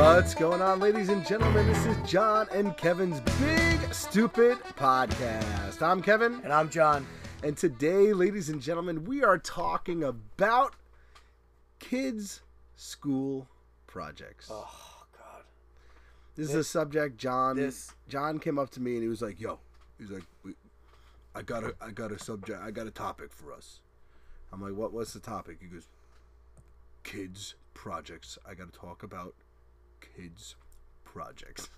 What's going on, ladies and gentlemen? This is John and Kevin's Big Stupid Podcast. I'm Kevin, And I'm John. and today, ladies and gentlemen, we are talking about kids' school projects. Oh God. this is a subject John this- John came up to me and he was like, "Yo," he's like, "I got a I got a subject, I got a topic for us." I'm like, "What? What's the topic?" He goes, "Kids projects. I got to talk about kids projects."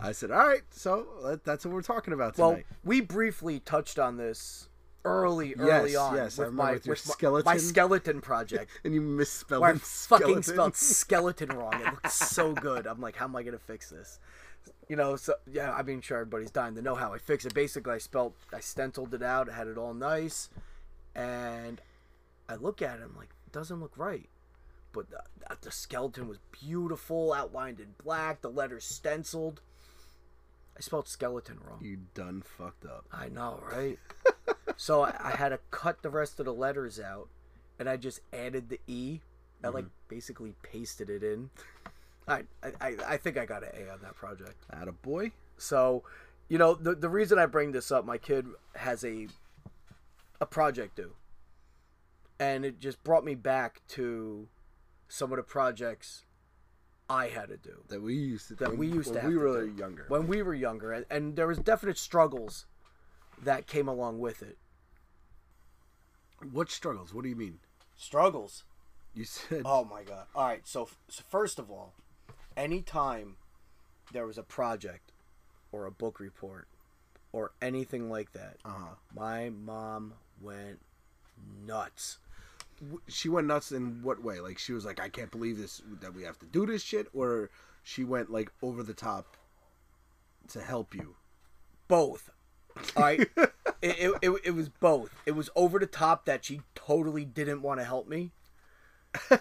I said, "All right, so that's what we're talking about today. Well, we briefly touched on this early, early Yes, on yes, with my with your with skeleton. my skeleton project. and you misspelled where I it, fucking skeleton. spelled skeleton wrong. It looked so good. I'm like, how am I gonna fix this? You know, so yeah, I mean, sure, everybody's dying to know how I fix it. Basically, I spelled, I stenciled it out, had it all nice, and I look at it, I'm like, it doesn't look right. But the, the skeleton was beautiful, outlined in black, the letters stenciled. I spelled skeleton wrong. You done fucked up. I know, right? so I, I had to cut the rest of the letters out, and I just added the e. I like mm-hmm. basically pasted it in. I, I I think I got an A on that project. At a boy. So, you know, the the reason I bring this up, my kid has a a project due, and it just brought me back to some of the projects I had to do that we used to that when- we used to have we to were do. younger. when we were younger, and, and there was definite struggles that came along with it. what struggles? What do you mean? Struggles. You said Oh my god! All right, so, so first of all, anytime there was a project or a book report or anything like that, uh-huh. my mom went nuts. She went nuts in what way? Like she was like, I can't believe this that we have to do this shit, or she went like over the top to help you. Both. All right, it, it, it, it was both. It was over the top that she totally didn't want to help me.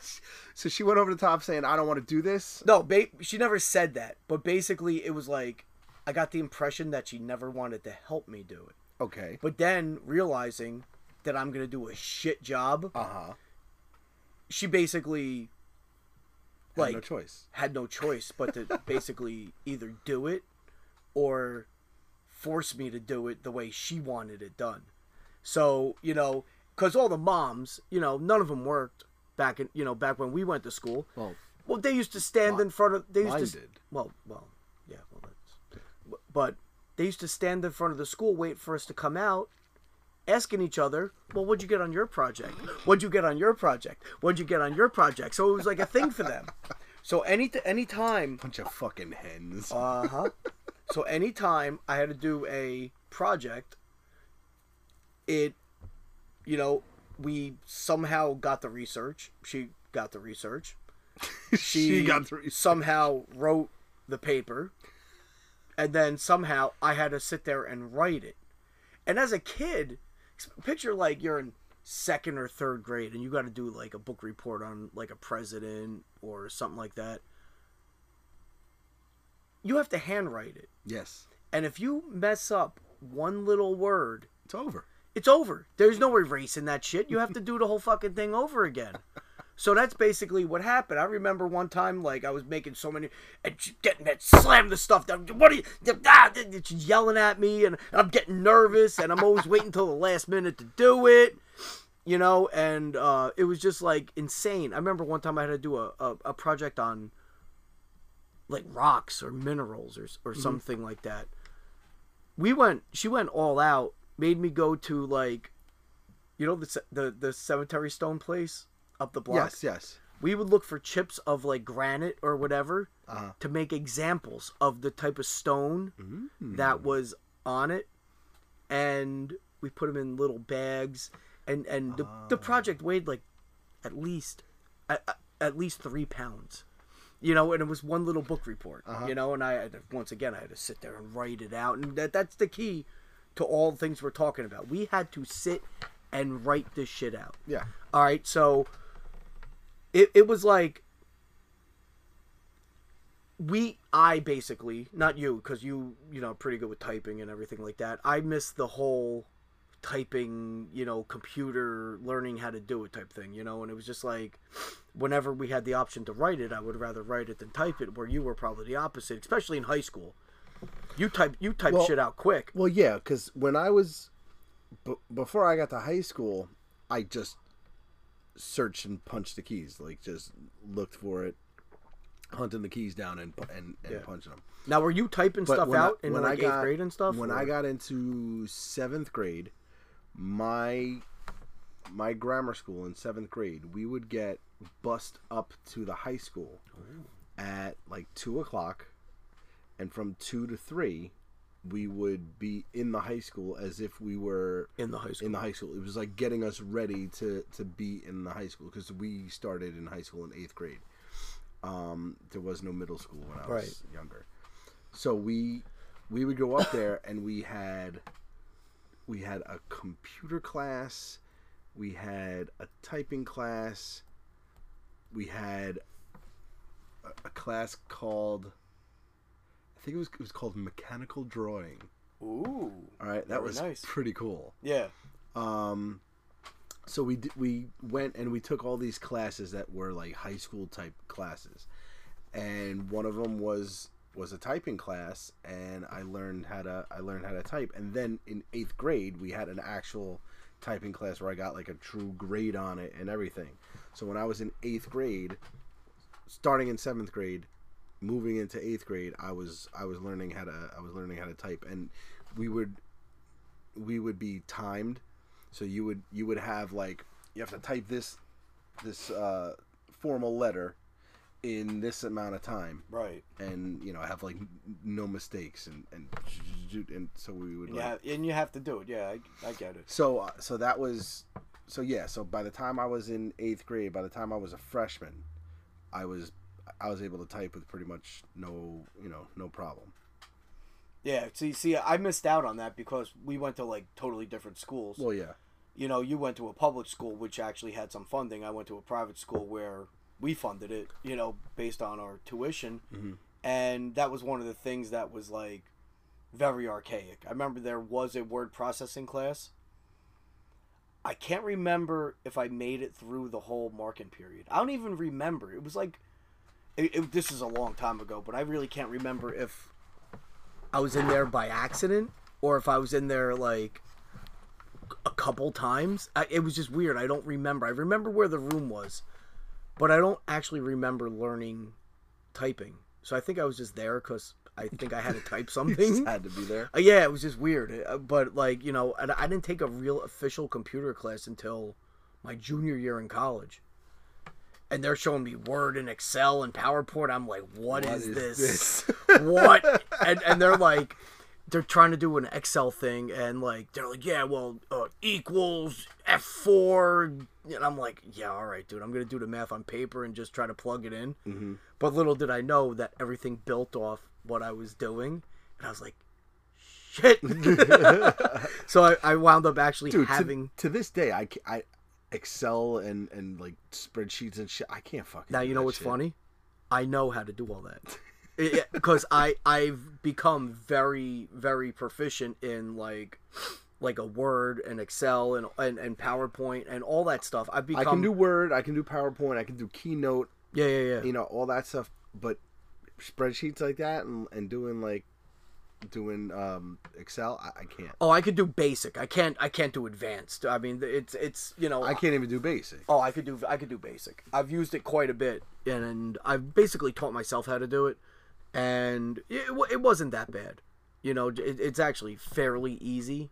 so she went over the top saying, I don't want to do this. No, ba- she never said that, but basically it was like I got the impression that she never wanted to help me do it. Okay. But then realizing that I'm gonna do a shit job, Uh huh. she basically Like like no choice. had no choice but to basically either do it or force me to do it the way she wanted it done. So you know, because all the moms, you know, none of them worked back in you know back when we went to school. Well, Well, they used to stand in front of. They used to. did. Well, well, yeah, well, that's. But they used to stand in front of the school, wait for us to come out, asking each other, "Well, what'd you get on your project? What'd you get on your project? What'd you get on your project?" So it was like a thing for them. So any any time, bunch of fucking hens. uh huh. So anytime I had to do a project, it, you know, we somehow got the research. She got the research she, got through. somehow wrote the paper and then somehow i had to sit there and write it and as a kid picture like you're in second or third grade and you got to do like a book report on like a president or something like that you have to handwrite it Yes. and if you mess up one little word It's over. it's over. There's no erasing that shit. You have to do the whole fucking thing over again. So that's basically what happened. I remember one time, like I was making so many, and getting that slam the stuff down. What are you? Ah, she's yelling at me, and I'm getting nervous, and I'm always waiting till the last minute to do it. You know, and uh, it was just like insane. I remember one time I had to do a, a, a project on like rocks or minerals or or something like that. We went. She went all out. Made me go to like, you know, the the the cemetery stone place up the block. Yes. Yes. We would look for chips of like granite or whatever Uh-huh. to make examples of the type of stone Mm. that was on it, and we put them in little bags. And and the, the project weighed like at least at, at least three pounds you know and it was one little book report you know and i once again i had to sit there and write it out and that, that's the key to all the things we're talking about we had to sit and write this shit out Yeah. all right so it, it was like we i basically not you because you you know pretty good with typing and everything like that i missed the whole typing, you know, computer learning how to do it type thing, you know, and it was just like whenever we had the option to write it, I would rather write it than type it. Where you were probably the opposite, especially in high school. You type you type Well- shit out quick. Well, yeah, because when I was b- before I got to high school, I just searched and punched the keys, like just looked for it, hunting the keys down and and, and Yeah. punching them. Now, were you typing stuff when I- out in when like I got- eighth grade and stuff? When or- I got into seventh grade, my my grammar school in seventh grade, we would get bussed up to the high school at like two o'clock, and from two to three, we would be in the high school as if we were in the high school. in the high school. It was like getting us ready to to be in the high school because we started in high school in eighth grade. Um, there was no middle school when I was Right. younger, so we we would go up there and we had we had a computer class, we had a typing class, we had a, a class called I think it was it was called mechanical drawing. Ooh. All right, that was nice. pretty cool. Yeah. Um, so we d- we went and we took all these classes that were like high school type classes, and one of them was was a typing class, and I learned how to I learned how to type, and then in eighth grade we had an actual typing class where I got like a true grade on it and everything. So when I was in eighth grade, starting in seventh grade, moving into eighth grade, I was I was learning how to I was learning how to type, and we would we would be timed so you would you would have like you have to type this this uh, formal letter in this amount of time Right. and you know have like no mistakes and and and so we would yeah, like, and you have to do it. Yeah, I, I get it. so uh, so that was so yeah so by the time I was in eighth grade by the time I was a freshman I was I was able to type with pretty much no you know no problem Yeah. so you see, I missed out on that because we went to like totally different schools. well yeah you know, you went to a public school which actually had some funding. I went to a private school where we funded it, you know, based on our tuition. Mhm. And that was one of the things that was like very archaic. I remember there was a word processing class. I can't remember if I made it through the whole marking period. I don't even remember. It was like it, it, this is a long time ago, but I really can't remember if I was in there by accident or if I was in there like a couple times. I, it was just weird. I don't remember. I remember where the room was, but I don't actually remember learning typing. So I think I was just there because I think I had to type just something. had to be there Uh, yeah, it was just weird. Uh, But like you know, and I didn't take a real official computer class until my junior year in college. And they're showing me Word and Excel and PowerPoint. I'm like, What is, is this? this? what? And and they're like, they're trying to do an Excel thing, and like they're like, yeah, well, uh, equals F four, and I'm like, yeah, all right, dude, I'm gonna do the math on paper and just try to plug it in. Mhm. But little did I know that everything built off what I was doing, and I was like, shit. so I, I wound up actually Dude, to- having. to, this day, I, I Excel and and like spreadsheets and shit. I can't fucking. Now you know what's shit. funny? I know how to do all that because I I've become very very proficient in like like a Word and Excel and and, and PowerPoint and all that stuff. I've become I can do Word. I can do PowerPoint. I can do Keynote. yeah yeah yeah. You know all that stuff. But spreadsheets like that and, and doing like doing um, Excel, I, I can't. Oh, I could do basic. I can't I can't do advanced. I mean it's it's you know I can't even do basic. Oh, I could do I could do basic. I've used it quite a bit, and, and I've basically taught myself how to do it, and it, it wasn't that bad. You know, it, it's actually fairly easy.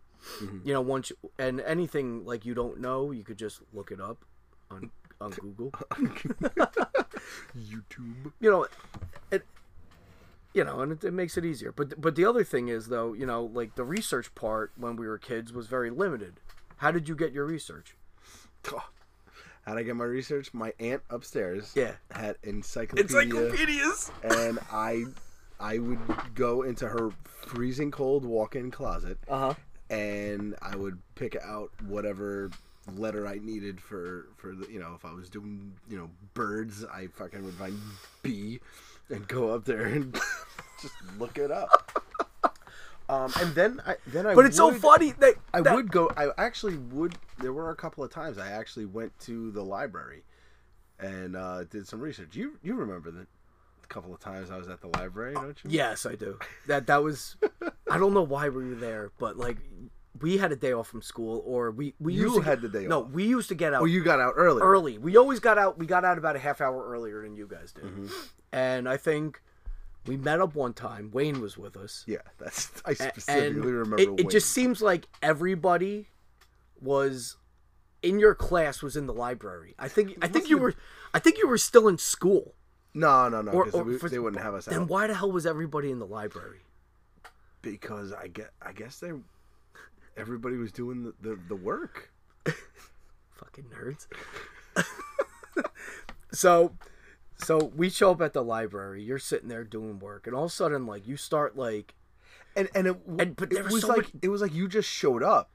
You know, once you, and anything like you don't know, you could just look it up on on Google. YouTube. You know, it. You know, and it, it makes it easier. But but the other thing is though, you know, like the research part when we were kids was very limited. How did you get your research? how did I get my research? My aunt upstairs Yeah. had encyclopedia, Encyclopedias. and I I would go into her freezing cold walk-in closet Uh huh. and I would pick out whatever letter I needed for for the, you know if I was doing you know birds I fucking would find B and go up there and just look it up. Um, and then I then I But it's so funny that, I that- would go. I actually would. There were a couple of times I actually went to the library and uh, did some research. You you remember the couple of times I was at the library, don't you? Yes, I do. That that was. I don't know why we were there, but like we had a day off from school, or we we You used to had get- the day no, off. No, we used to get out Oh, you got out early. early. We always got out. We got out about a half hour earlier than you guys did, Mm-hmm. and I think we met up one time. Wayne was with us. Yeah, that's. I specifically and remember. it, it just seems like everybody was in your class was in the library. I think I think you were I think you were still in school. no, no, no. Or- or we- for- they wouldn't have us Then out why the hell was everybody in the library? because I get. I guess they. Everybody was doing the, the, the work. Fucking nerds. so so we show up at the library, you're sitting there doing work, and all of a sudden like you start like and and it, And- but it was was so like much- it was like you just showed up.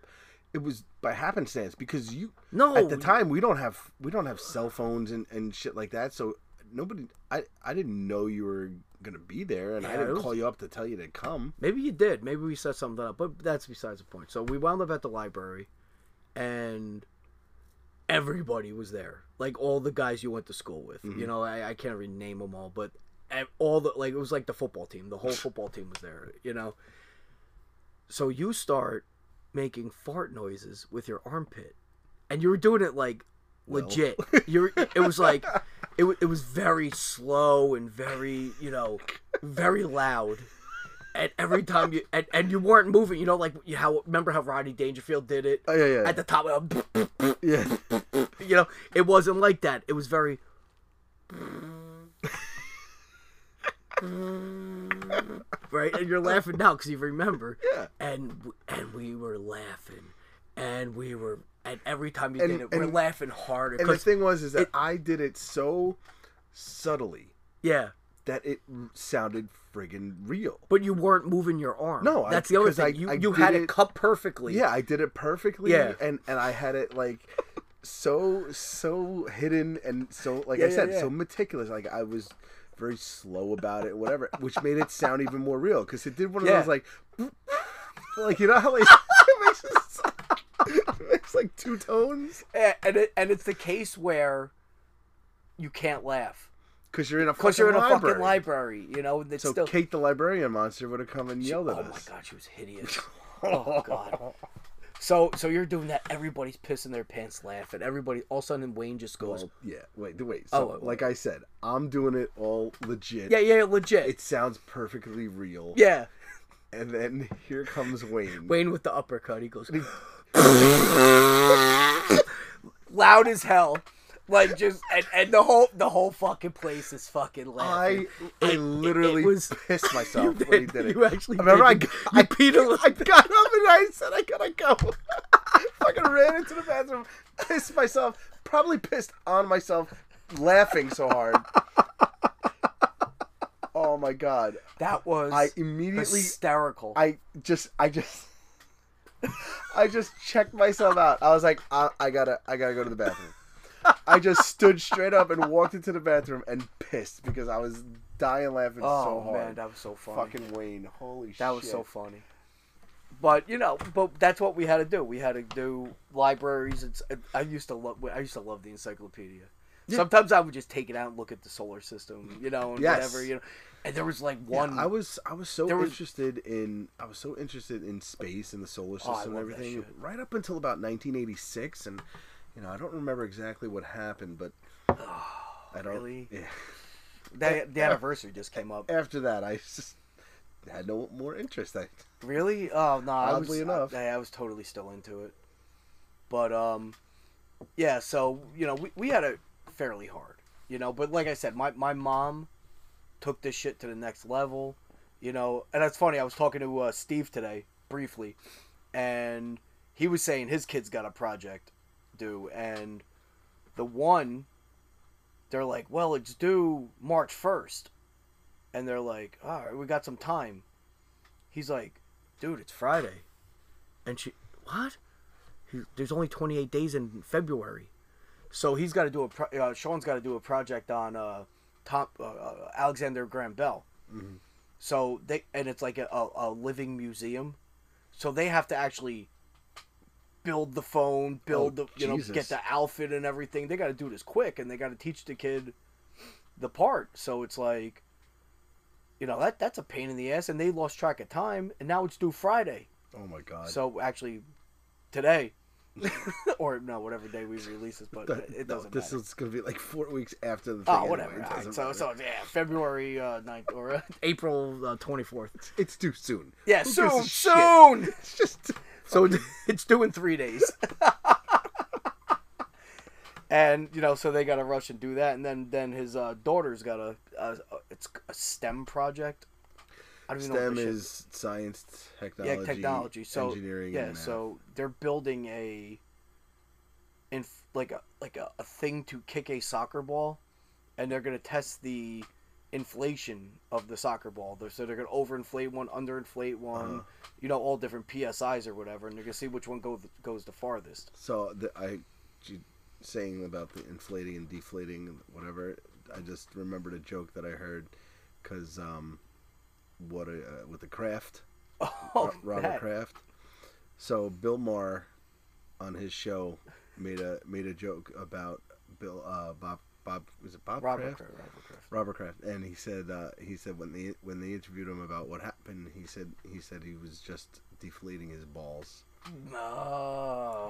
It was by happenstance because you No, at the time we don't have we don't have cell phones and, and shit like that. So nobody I I didn't know you were gonna be there, and I didn't was- call you up to tell you to come. Maybe you did. Maybe we set something up, but that's besides the point. So we wound up at the library, and everybody was there. Like all the guys you went to school with. Mm-hmm. You know, I, I can't even name them all, but all the like it was like the football team. The whole football team was there. You know. So you start making fart noises with your armpit, and you were doing it like legit. You're. It was like. It, it was very slow and very, you know, very loud and every time you and, and you weren't moving, you know, like you- how remember how Rodney Dangerfield did it Oh yeah, yeah, at the top of yeah. you know, it wasn't like that. It was very right, and you're laughing now because you remember. Yeah. And and we were laughing, and we were, and every time you And- did it, we're laughing harder. And the thing was is that it- I did it so subtly yeah, that it sounded friggin' real. but you weren't moving your arm. No, I- that's the other because I- thing. you I you had it it- cut perfectly. Yeah, I did it perfectly. Yeah. and and I had it like so so hidden and so like Yeah, I said yeah. so meticulous. Like I was very slow about it, whatever, which made it sound even more real because it did one of those like like you know how like it makes, it, it makes like two tones A- and it, and it's the case where you can't laugh because you're in a because you're in a library. fucking library. You know, and it's So still. Kate the librarian monster would have come and yelled at us. oh my god, she was hideous. oh god. So so you're doing that. Everybody's pissing their pants laughing. Everybody all of a sudden Wayne just goes, Well, yeah, wait, wait. So, Oh, like I said, I'm doing it all legit. yeah yeah legit. It sounds perfectly real. yeah. And then here comes Wayne. Wayne with the uppercut. He goes loud as hell. Like just and, and the whole the whole fucking place is fucking I laughing. I It- literally it was- pissed myself You when he did. did it. You actually I remember I, did. got- I, peed a I got up and I said I gotta go. Fucking ran into the bathroom, pissed myself, probably pissed on myself, laughing so hard. Oh my god! That was I immediately hysterical. I just, I just, I just checked myself out. I was like, I, I gotta, I gotta go to the bathroom. I just stood straight up and walked into the bathroom and pissed because I was dying laughing oh so hard. man, that was so funny. Fucking Wayne, holy shit! That was so funny. But you know, but that's what we had to do. We had to do libraries. It's, I used to love. I used to love the encyclopedia. Yeah. Sometimes I would just take it out and look at the solar system, you know, and Yes. whatever, you know. And there was like one. Yeah. I was, I was so was- interested in, I was so interested in space and the solar Oh, system and everything, right up until about 1986, and you know, I don't remember exactly what happened, but I don't. really? Yeah. the, the anniversary just came up. After that, I just had no more interest. I, Really? Oh no, I was Oddly enough. I, I was totally still into it. But um, yeah. So you know, we we had it fairly hard, you know. But like I said, my my mom took this shit to the next level, you know. And that's funny. I was talking to uh, Steve today briefly, and he was saying his kid's got a project due, and the one, they're like, well, it's due March first, and they're like, all right, we got some time. He's like, dude, it's Friday. And she, what? He, there's only 28 days in February. So he's got to do a, pro- uh, Sean's got to do a project on uh, Tom, uh, uh, Alexander Graham Bell. So they and it's like a, a, a living museum. So they have to actually build the phone, build Oh, the you know get the outfit and everything. They got to do this quick, and they got to teach the kid the part. So it's like, you know that that's a pain in the ass, and they lost track of time, and now it's due Friday. Oh my god. So actually, today, or no, whatever day we release this, but That- it doesn't matter. this matter. is gonna be like four weeks after the thing. Oh, whatever. All right, so, so yeah, February uh, 9th or uh, April uh, 24th. it's too soon. Yeah, Who soon, shit? soon. It's just So it's due in three days. and you know, so they got to rush and do that, and then then his uh, daughter's got a, a it's a STEM project. I don't even know. STEM shit- is science, technology, yeah technology. So engineering. yeah, so they're building a, in like a like a, a thing to kick a soccer ball, and they're gonna test the inflation of the soccer ball. They're, so they're gonna overinflate one, underinflate one, Uh-huh. you know, all different psi's or whatever, and they're gonna see which one go, goes the farthest. So the, I, saying about the inflating and deflating whatever. I just remembered a joke that I heard, because um, what a, uh, with the craft, Oh, Ro- Robert that. Kraft. So Bill Maher, on his show, made a made a joke about Bill uh, Bob Bob was it Bob Robert Kraft? Kraft, Robert Kraft. Robert Kraft, and he said uh, he said when they when they interviewed him about what happened, he said he said he was just deflating his balls. No,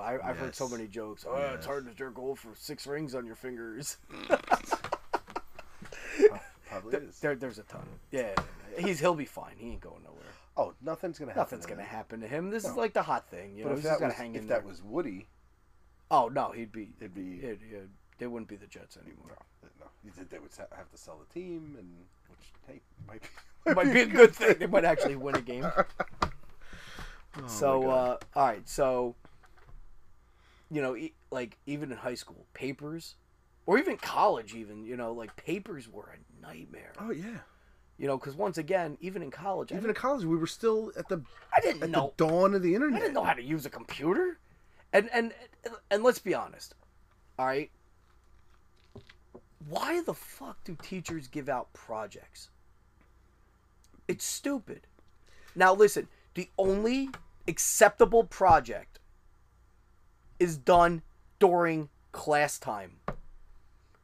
I, I've heard so many jokes. Oh, it's hard to jerk old for six rings on your fingers. Probably There, there- there's a ton. Yeah, he's he'll be fine. He ain't going nowhere. Oh, nothing's gonna happen. Nothing's to gonna him. happen to him. This is like the hot thing. You know, if he's that just gotta was hang if in that there. was Woody, Oh no, he'd be. it'd be It, it, they wouldn't be the Jets anymore. no. He said they would have to sell the team, and which hey might be It might be a good thing. They might actually win a game. Oh, so, uh, all right. So, you know, e- like even in high school, papers, or even college, even you know, like papers were a nightmare. oh yeah. You know, because once again, even in college, I Even in college, we were still at the I didn't at know. the dawn of the internet. I didn't know how to use a computer. And and and let's be honest. All right. Why the fuck do teachers give out projects? It's stupid. Now listen, the only acceptable project is done during class time.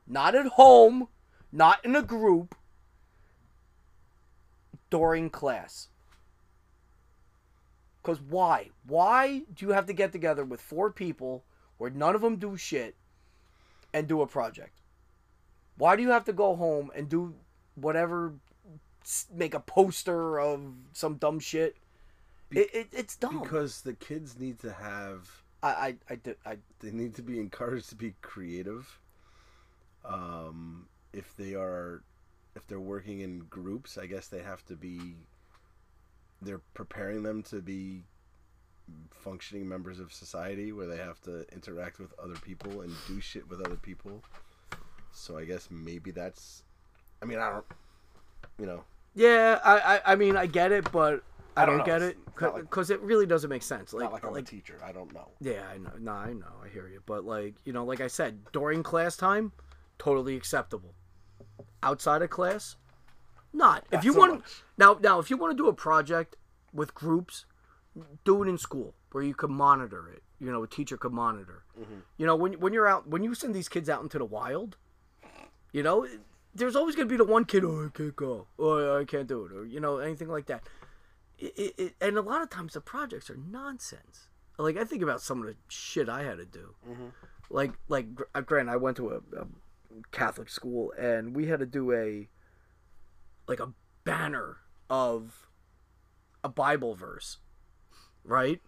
Not at home, not in a group, during class. Because why? Why do you have to get together with four people where none of them do shit and do a project? Why do you have to go home and do whatever, make a poster of some dumb shit? It, it, it's dumb. because the kids need to have I, I, I, did- I, they need to be encouraged to be creative. Um, if they are, if they're working in groups, I guess they have to be. They're preparing them to be functioning members of society where they have to interact with other people and do shit with other people. So I guess maybe that's. I mean, I don't. You know, yeah, I, I, I mean, I get it, but I, I don't, don't get it not like- because it really doesn't make sense. Like, not like I'm like a teacher. I don't know. Yeah, I know. No, I know. I hear you. But like, you know, like I said, during class time, totally acceptable. Outside of class, not. if Not you so want much. now, now if you want to do a project with groups, do it in school where you can monitor it. You know, a teacher could monitor. Mm-hmm. You know, when when you're out, when you send these kids out into the wild, you know, there's always gonna be the one kid, oh, I can't go, oh, I can't do it, or you know, anything like that. It, it, it, and a lot of times the projects are nonsense. Like I think about some of the shit I had to do. Like like gr- uh, Grant, I went to a, a Catholic school and we had to do a like a banner of a Bible verse, right?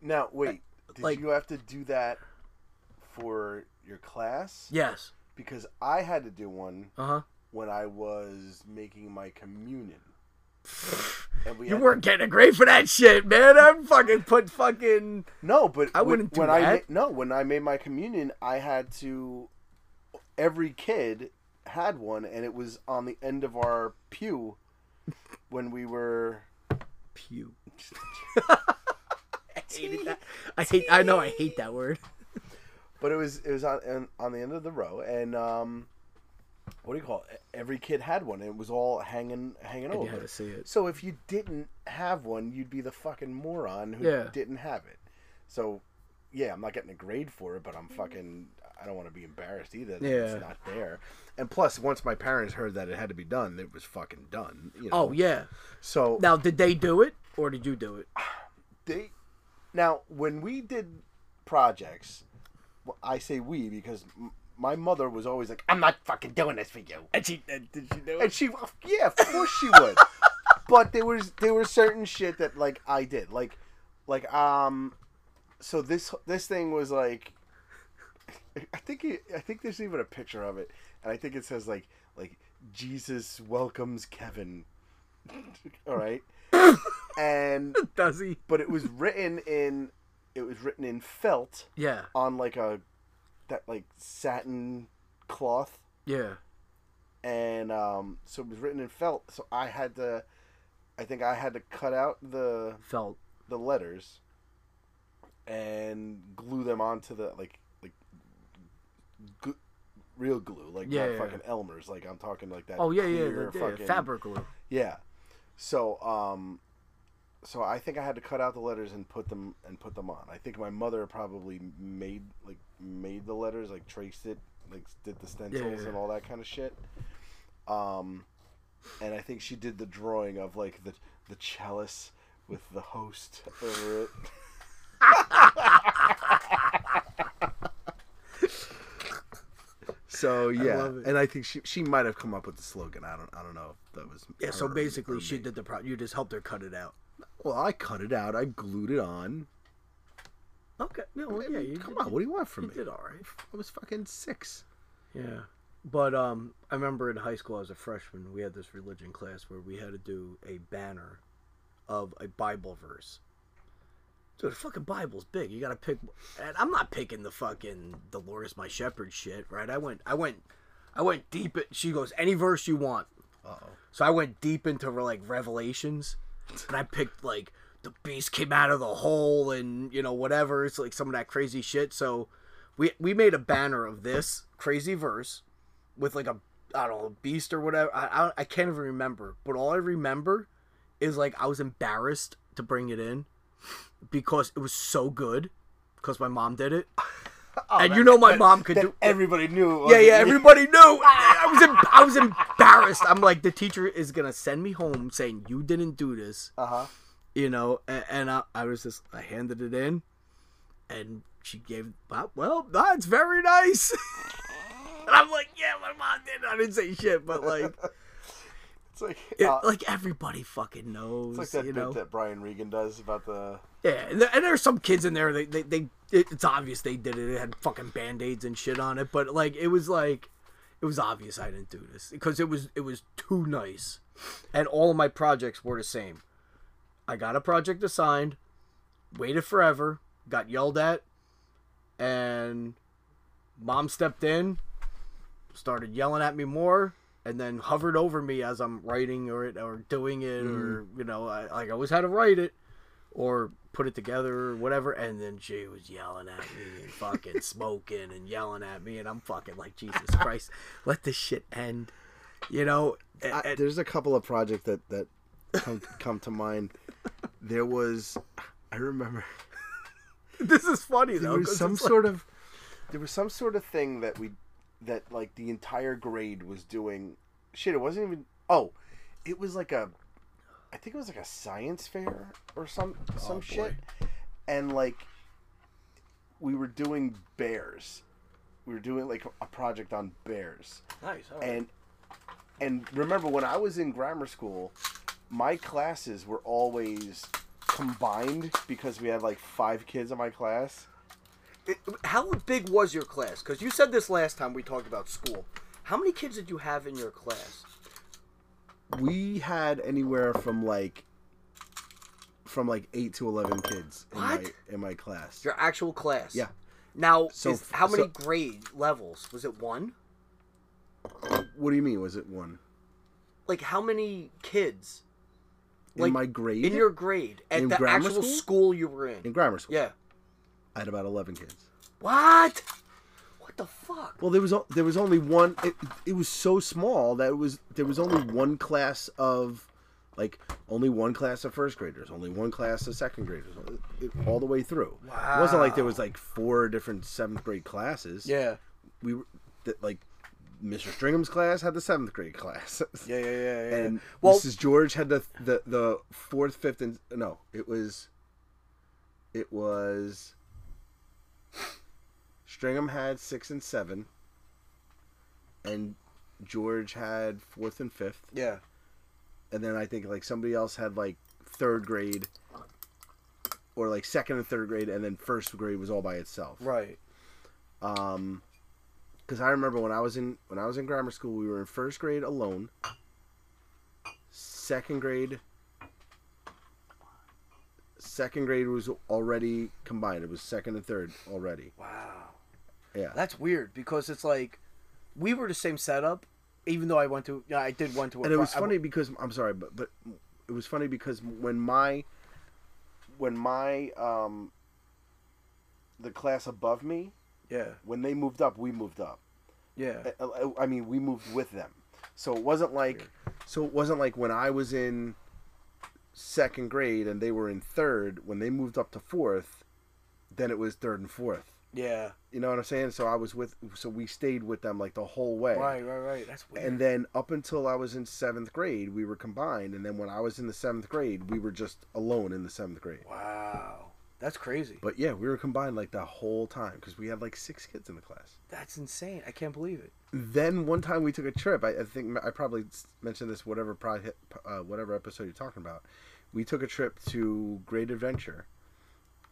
Now wait, did like- you have to do that for your class? Yes. Because I had to do one Uh huh. when I was making my communion. And we You weren't getting a grade for that shit, man. I'm fucking put fucking. no, but I when- wouldn't do when I that. ma- no when I made my communion, I had to. Every kid had one, and it was on the end of our pew when we were. Pew. I hated that. I hate. I know. I hate that word. But it was it was on on- on the end of the row, and um, what do you call it? Every kid had one. And it was all hanging hanging And over. you had to see it. So if you didn't have one, you'd be the fucking moron who Yeah. didn't have it. So, yeah, I'm not getting a grade for it, but I'm fucking. I don't want to be embarrassed either. That Yeah. it's not there. And plus, once my parents heard that it had to be done, it was fucking done. You know? Oh yeah. So Now, did they do it or did you do it? they now when we did projects, I say we because m- my mother was always like, "I'm not fucking doing this for you." And she uh, did she do it? And she, yeah, of course she would. but there was there was certain shit that like I did, like like um, so this this thing was like, I think it, I think there's even a picture of it, and I think it says like like Jesus welcomes Kevin. All right, and Does he? but it was written in it was written in felt Yeah. on like a that like satin cloth Yeah. and um, so it was written in felt. So I had to, I think I had to cut out the Felt. the letters and glue them onto the like like gl- real glue, like Yeah, not yeah. fucyeah. Elmer's. Like I'm talking like that. Oh yeah, yeah, clear yeah, fucking- fabric glue. Yeah. So um, so I think I had to cut out the letters and put them and put them on. I think my mother probably made like made the letters, like traced it, like did the stencils yeah. and all that kind of shit. Um, and I think she did the drawing of like the the chalice with the host over it. So yeah, it. and I think she she might have come up with the slogan. I don't I don't know if that was Yeah. So basically, she did the pro. You just helped her cut it out. Well, I cut it out. I glued it on. Okay. no, Well, yeah. You Come did, on, what do you want from You me? did all right. I was fucking six. Yeah. But um, I remember in high school as a freshman, we had this religion class where we had to do a banner of a Bible verse. Dude, the fucking Bible's big. You gotta pick, and I'm not picking the fucking "the Lord is my shepherd" shit, right? I went, I went, I went deep. At, she goes, any verse you want. Uh oh. So I went deep into like Revelations, and I picked like the beast came out of the hole, and you know whatever. It's like some of that crazy shit. So we we made a banner of this crazy verse with like a I don't know beast or whatever. I I, I can't even remember, but all I remember is like I was embarrassed to bring it in because it was so good because my mom did it. and you know my mom could do everybody knew. Yeah, yeah. Everybody knew. I was, I was embarrassed. I'm like, the teacher is gonna send me home saying you didn't do this, Uh-huh. you know. And, and I, I was just, I handed it in, and she gave, well that's very nice. and I'm like, yeah, my mom did. I didn't say shit, but like, It's like it, uh, like everybody fucking knows, it's like that you bit know. that Brian Regan does about the. Yeah, and, and there's some kids in there. They, they, they it, it's obvious they did it. It had fucking band aids and shit on it, but like it was like, it was obvious I didn't do this because it was it was too nice, and all of my projects were the same. I got a project assigned, waited forever, got yelled at, and mom stepped in, started yelling at me more, and then hovered over me as I'm writing or it or doing it, or mm-hmm. you know, I like I always had to write it or put it together or whatever. And then she was yelling at me and fucking smoking and yelling at me, and I'm fucking like Jesus Christ, let this shit end, you know. And- I, there's a couple of projects that that come come to mind. There was, I remember this is funny there though. was some like- sort of there was some sort of thing that we that like the entire grade was doing. Shit, it wasn't even. Oh, it was like a. I think it was like a science fair or some some Oh, shit, and like we were doing bears. We were doing like a project on bears nice. right. and and remember when I was in grammar school, my classes were always combined because we had like five kids in my class. It- how big was your class? Because you said this last time we talked about school. How many kids did you have in your class? We had anywhere from like from like eight to eleven kids in What? my in my class. Your actual class? Yeah. Now, So is, how many so- grade levels? Was it one? What do you mean? Was it one Like, how many kids in Like, my grade? in your grade at In the actual school? school? you were in? in grammar school? Yeah. I had about eleven kids. What? What the fuck? Well, there was o- there was only one. It, it was so small that it was there was only one class of, like only one class of first graders, only one class of second graders, it, all the way through. Wow. It wasn't like there was like four different seventh grade classes. Yeah. we were that like Mr. Stringham's class had the seventh grade class. Yeah, yeah, yeah, yeah. And well, Mrs. George had the, the the fourth, fifth, and no, it was. It was. Stringham had six and seven. And George had fourth and fifth, yeah. and then I think like somebody else had like third grade. Or like second and third grade, and then first grade was all by itself. Right. Um, because I remember when I was in when I was in grammar school, we were in first grade alone. Second grade. Second grade was already combined. It was second and third already. Wow. Yeah. That's weird because it's like we were the same setup, even though I went to yeah I did went to a and it was I- funny because I'm sorry, but but it was funny because when my when my um the class above me yeah when they moved up, we moved up. yeah I- I, I mean, we moved with them, so it wasn't like, so it wasn't like when I was in second grade and they were in third. When they moved up to fourth, then it was third and fourth. Yeah You know what I'm saying? So I was with, so we stayed with them like the whole way. right right right that's weird And then up until I was in seventh grade, we were combined. And then when I was in the seventh grade, we were just alone in the seventh grade. wow that's crazy But yeah, we were combined like the whole time because we had like six kids in the class. that's insane I can't believe it then one time we took a trip. I, I think I probably mentioned this whatever uh, whatever episode you're talking about. We took a trip to Great Adventure,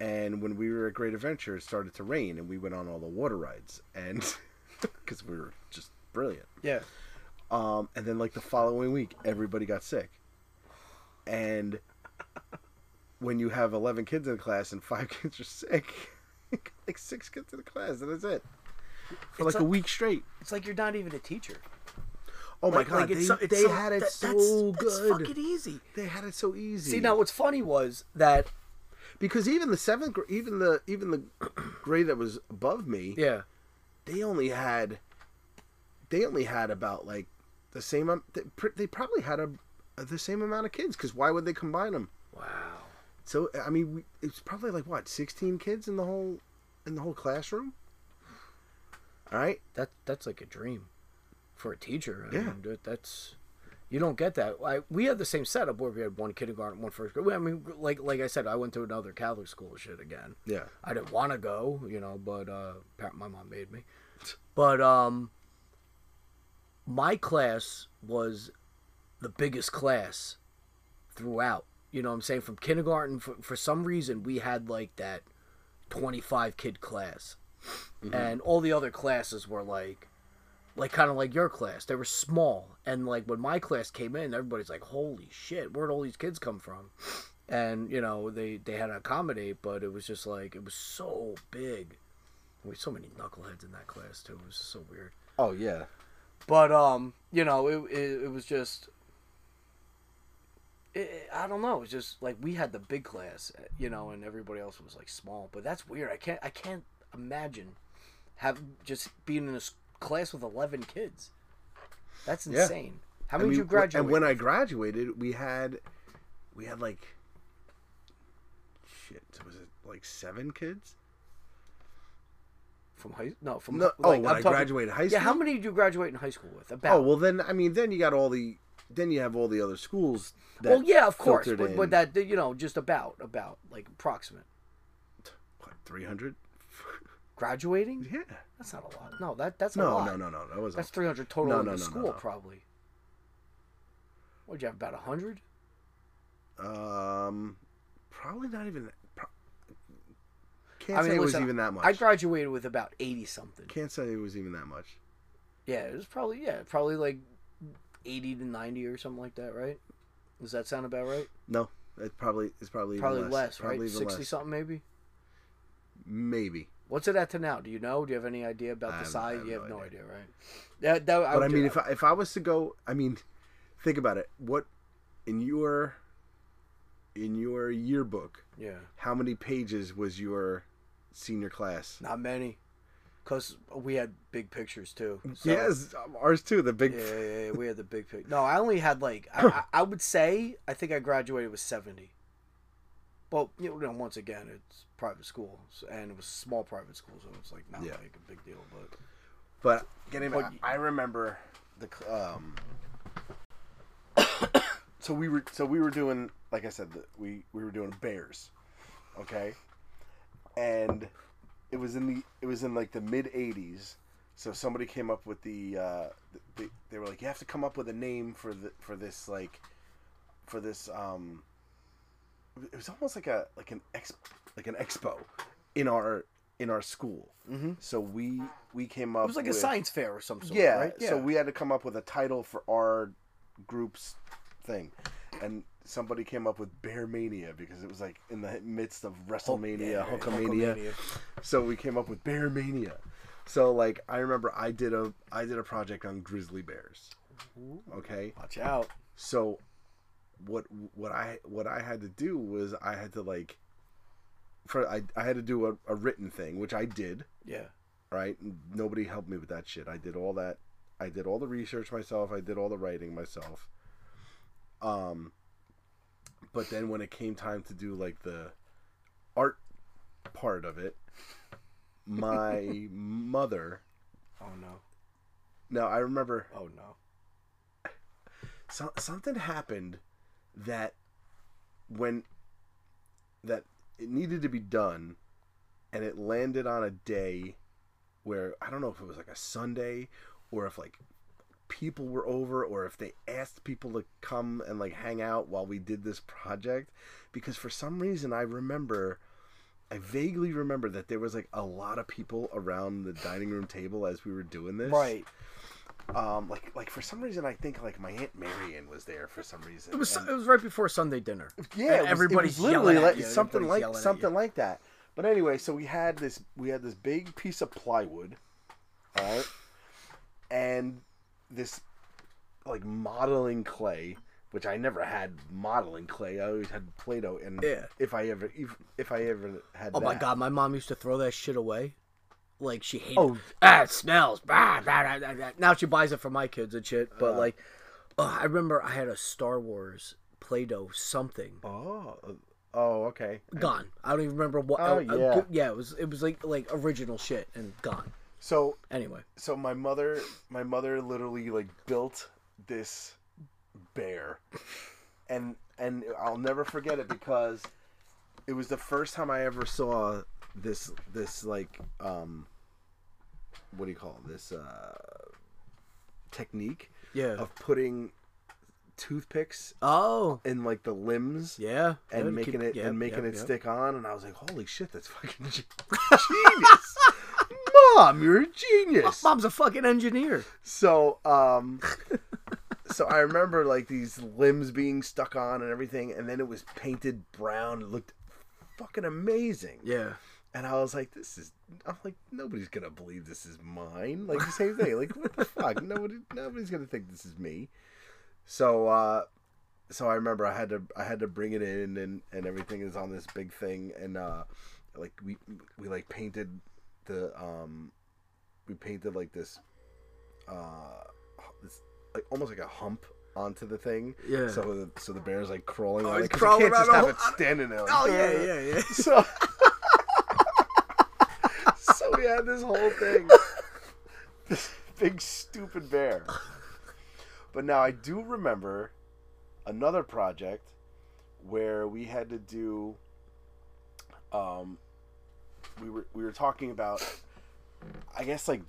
and when we were at Great Adventure, it started to rain, and we went on all the water rides, and because we were just brilliant. yeah Um, and then like the following week, everybody got sick, and when you have 11 kids in the class and five kids are sick, like six kids in the class, and that's it for It's like a week straight. it's like you're not even a teacher Oh my Like- god, like they, it's so, it's they so- had it that- so that's, good. fucking easy They had it so easy. see now what's funny was that because even the seventh, gr- even the even the grade that was above me, yeah they only had, they only had about like the same. am- They, pr- they probably had a, the same amount of kids. Because why would they combine them? wow So I mean, we, it's probably like what sixteen kids in the whole, in the whole classroom. All right. that that's like a dream for a teacher. I Yeah. mean, that, that's you don't get that. I, we had the same setup where we had one kindergarten, one first grade. I mean, like like I said, I went to another Catholic school shit again. Yeah. I didn't want to go, you know, but uh, apparently my mom made me. But um, my class was the biggest class throughout. You know what I'm saying? From kindergarten, for, for some reason, we had like that 25 kid class. And all the other classes were like, like kind of like your class. They were small. And like when my class came in, everybody's like, holy shit, where'd all these kids come from? And, you know, they, they had to accommodate, but it was just like, it was so big. We had so many knuckleheads in that class too. It was so weird. Oh yeah. But um, you know, it it, it was just. It, it- I don't know. It was just like we had the big class, you know, and everybody else was like small. But that's weird. I can't. I can't imagine have just being in a class with eleven kids. That's Yeah. insane. How I many mean, did you graduate? And when I graduated, we had, we had like, shit, was it like seven kids? from high no from No, oh, when I'm I talking- graduated high school. Yeah, how many did you graduate in high school with? About. Oh well, then I mean, then you got all the, then you have all the other schools. That well, yeah, of course, but, but that you know, just about about like approximate what three hundred? graduating. Yeah. That's not a lot. No, that that's a lot. no, no, no. no, That was That's 300 total No, in no, the no, no, school, no. probably. What'd you have, about 100? um, probably not even. Pro- can't I mean, say it was even that much. I graduated with about 80 something. can't say it was even that much. Yeah, it was probably, yeah, probably like 80 to 90 or something like that, right? Does that sound about right? No, it probably it's probably Probably less, less, probably right? even 60 less. something maybe? maybe. What's it at to now? Do you know? Do you have any idea about I the size? I have you have no idea. idea, right? That, that, But I mean, if I, if I was to go, I mean, think about it. What in your in your yearbook? yeah, How many pages was your senior class? not many. Cause we had big pictures too. So, yes, ours too. The big. Yeah, yeah, yeah, we had the big picture. No, I only had like I, I, I would say I think I graduated with seventy. But you know, once again, it's private school, so, and it was small private school, so it's like not Yeah. like a big deal. But But getting But back, y- I remember the cl- um. so we were so we were doing like I said the, we we were doing bears, okay, and it was in the it was in like the mid '80s. So somebody came up with the, uh, the they were like you have to come up with a name for the for this like for this um. It was almost like a like an ex like an expo in our in our school. Mhm. So we we came up. it was like a science fair or some sort. yeah, right? So we had to come up with a title for our group's thing, and somebody came up with Bear Mania because it was like in the midst of WrestleMania, yeah, Hulkamania. Hulkamania. So we came up with Bear Mania. So like I remember I did a I did a project on grizzly bears. Okay, Watch out. so what what I what I had to do was I had to like for I, I had to do a, a written thing which I did Yeah. right? Nobody helped me with that shit. I did all that. I did all the research myself. I did all the writing myself. Um, but then when it came time to do like the art part of it, my mother. Oh no. No, I remember Oh no. so, something happened that when that it needed to be done and it landed on a day where I don't know if it was like a Sunday or if like people were over or if they asked people to come and like hang out while we did this project because for some reason I remember I vaguely remember that there was like a lot of people around the dining room table as we were doing this Right. Um like like for some reason I think like my aunt Marion was there for some reason. It was and- it was right before Sunday dinner. yeah, was, everybody's literally like you, something like something like that. But anyway, so we had this we had this big piece of plywood, all right, and this like modeling clay, which I never had modeling clay. I always had Play-Doh, and Yeah. if I ever if, if I ever had Oh my god, my mom used to throw that shit away. Like she hated. Oh. ah, it smells. Bah, bah, bah, bah, bah. Now she buys it for my kids and shit. But Uh. like, oh, I remember I had a Star Wars Play-Doh something Oh, uh, oh, okay. gone. I don't even remember what. Oh, uh, uh, yeah. yeah. It was it was like like original shit and gone. So Anyway, so my mother my mother literally like built this bear and and I'll never forget it because it was the first time I ever saw this this like um what do you call it? this uh technique yeah. of putting toothpicks oh, in like the limbs yeah. and making keep- it yep, and making yep, it yep. stick on and I was like holy shit that's fucking ge- genius mom you're a genius Mom's a fucking engineer. so um so I remember like these limbs being stuck on and everything and then it was painted brown it looked fucking amazing Yeah. And I was like this is I'm like nobody's gonna believe this is mine. Like the same thing like what the fuck? Nobody nobody's gonna think this is me. So uh so I remember I had to I had to bring it in and and everything is on this big thing. And uh like we we like painted the um we painted like this uh this like almost like a hump onto the thing. Yeah. so the, so the bear's like crawling Oh, on it crawling you can't just have it standing there. Like, Oh yeah, yeah, yeah. so we had this whole thing. This big stupid bear. But now i do remember another project where we had to do um we were we were talking about i guess like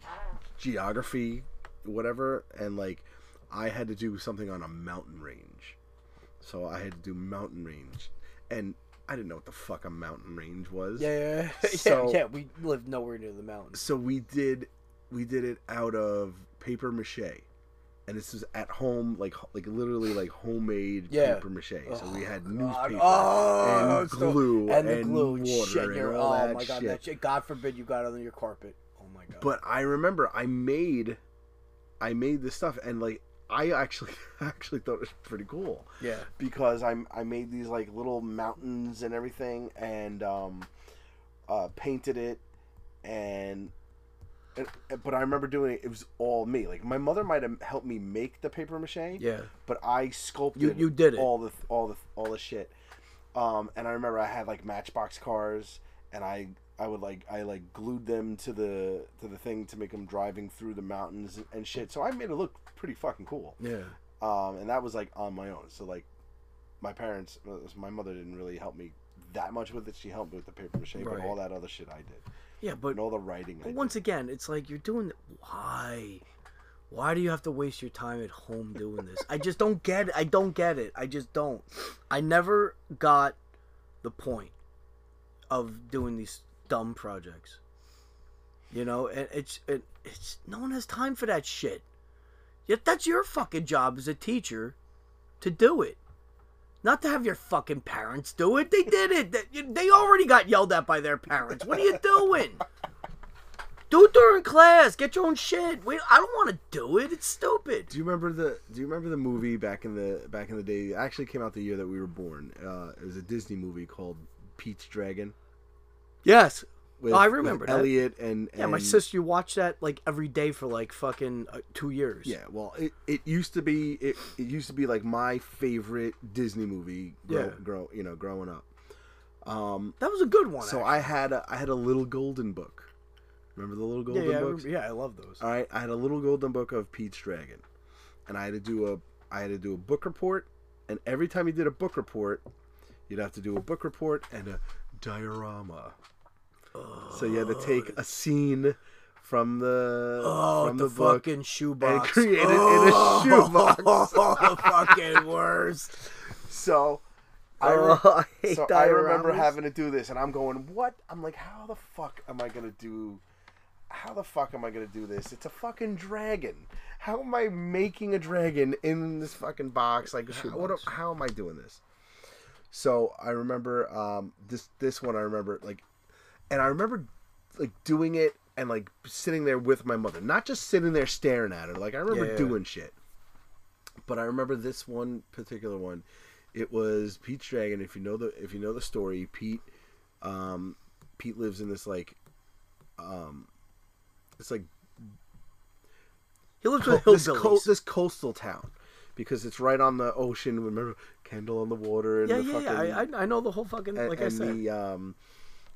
geography whatever and like i had to do something on a mountain range. So i had to do mountain range. And i didn't know what the fuck a mountain range was Yeah, yeah, yeah. So- yeah, we lived nowhere near the mountains. so we did we did it out of paper mache and this was at home like like literally like homemade Yeah. paper mache so we had oh, God. newspaper Oh, and glue and and, the glue and water shit. and Your, all oh that my god, shit. that shit. God forbid you got it on your carpet. Oh my god. but i remember i made i made this stuff and like i actually actually thought it was pretty cool yeah, because I I made these like little mountains and everything and um, uh, painted it and and, but I remember doing it. It was all me. Like my mother might have helped me make the paper mache. Yeah. But I sculpted. You- you did it. all the all the all the shit. Um, and I remember I had like Matchbox cars, and I I would like I like glued them to the to the thing to make them driving through the mountains and, shit. So I made it look pretty fucking cool. Yeah. Um, and that was like on my own. So like, my parents, uh, my mother didn't really help me that much with it. She helped me with the paper mache, Right. but all that other shit I did, Yeah, but and all the writing. I But did. once again, it's like you're doing why? Why do you have to waste your time at home doing this? I just don't get it. I don't get it. I just don't. I never got the point of doing these dumb projects. You know, and it's it, it's no one has time for that shit. Yet that's your fucking job as a teacher to do it. Not to have your fucking parents do it. They did it. They- already got yelled at by their parents. What are you doing? Do it during class. Get your own shit. Wait, I don't want to do it. It's stupid. Do you remember the Do you remember the movie back in the back in the day? It actually came out the year that we were born. Uh, it was a Disney movie called Pete's Dragon. Yes. With, Oh, I with remember that. Elliott and, Yeah, my and- sister watched that like every day for like fucking uh, two years. Yeah, well, it, it used to be it, it used to be like my favorite Disney movie. Grow, Yeah. grow you know, growing up. Um, that was a good one. so actually. I had a, I had a little golden book. Remember the little golden yeah, I books? remember, yeah, I love those. All right, I had a little golden book of Pete's Dragon, and I had to do a I had to do a book report, and every time you did a book report, you'd have to do a book report and a diorama. so you had to take a scene from the Oh, from the, the, fucking shoebox. and create it in a oh. shoebox. Oh, the fucking worst. So, I, re- Oh, I so I remember having to do this, and I'm going, "What?" I'm like, "How the fuck am I gonna do? How the fuck am I gonna do this? It's a fucking dragon. How am I making a dragon in this fucking box? Like, how, what, how am I doing this?" So I remember um, this this one. I remember like, and I remember like doing it and like sitting there with my mother, not just sitting there staring at her. Like I remember Yeah. doing shit. But I remember this one particular one. It was Pete's Dragon. If you know the if you know the story, Pete, um, Pete lives in this like, um, it's like He lives with co- this, co- this coastal town because it's right on the ocean. Remember, Candle on the Water and yeah, the yeah, fucking yeah. I, I know the whole fucking. and, like I said. the um,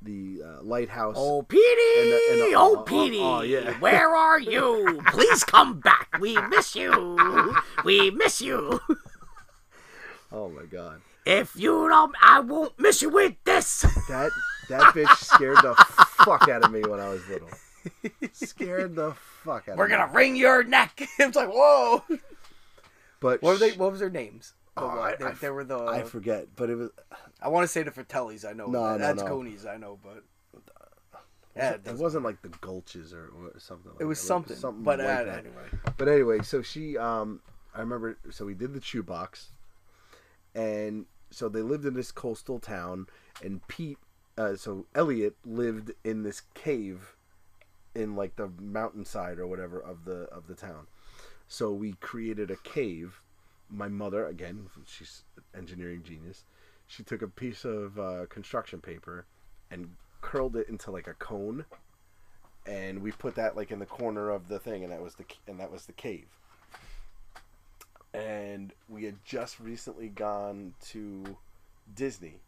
the uh, lighthouse. Oh, Petey! And the- and the- oh, oh, Petey! oh, yeah. Where are you? Please come back. We miss you. We miss you. Oh my god, If you don't, I won't miss you with this. that that bitch scared the fuck out of me when I was little. Scared the fuck out of me. We're gonna wring your neck. It's like whoa. But What were they? What was their names? The Oh, I- they, I they were the. I forget, but it was I want to say the Fratellis. I know. No, that. no, That's no. Goonies. I know, but. Yeah, it wasn't like the Gulches or, or something. Like It was that. something, something but like uh, anyway. But anyway, so she, um, I remember, so we did the shoebox, and so they lived in this coastal town, and Pete, uh, so Elliott lived in this cave, in like the mountainside or whatever of the of the town. So we created a cave. My mother, again, she's engineering genius. She took a piece of uh, construction paper and curled it into like a cone and we put that like in the corner of the thing, and that was the and that was the cave. And we had just recently gone to Disney,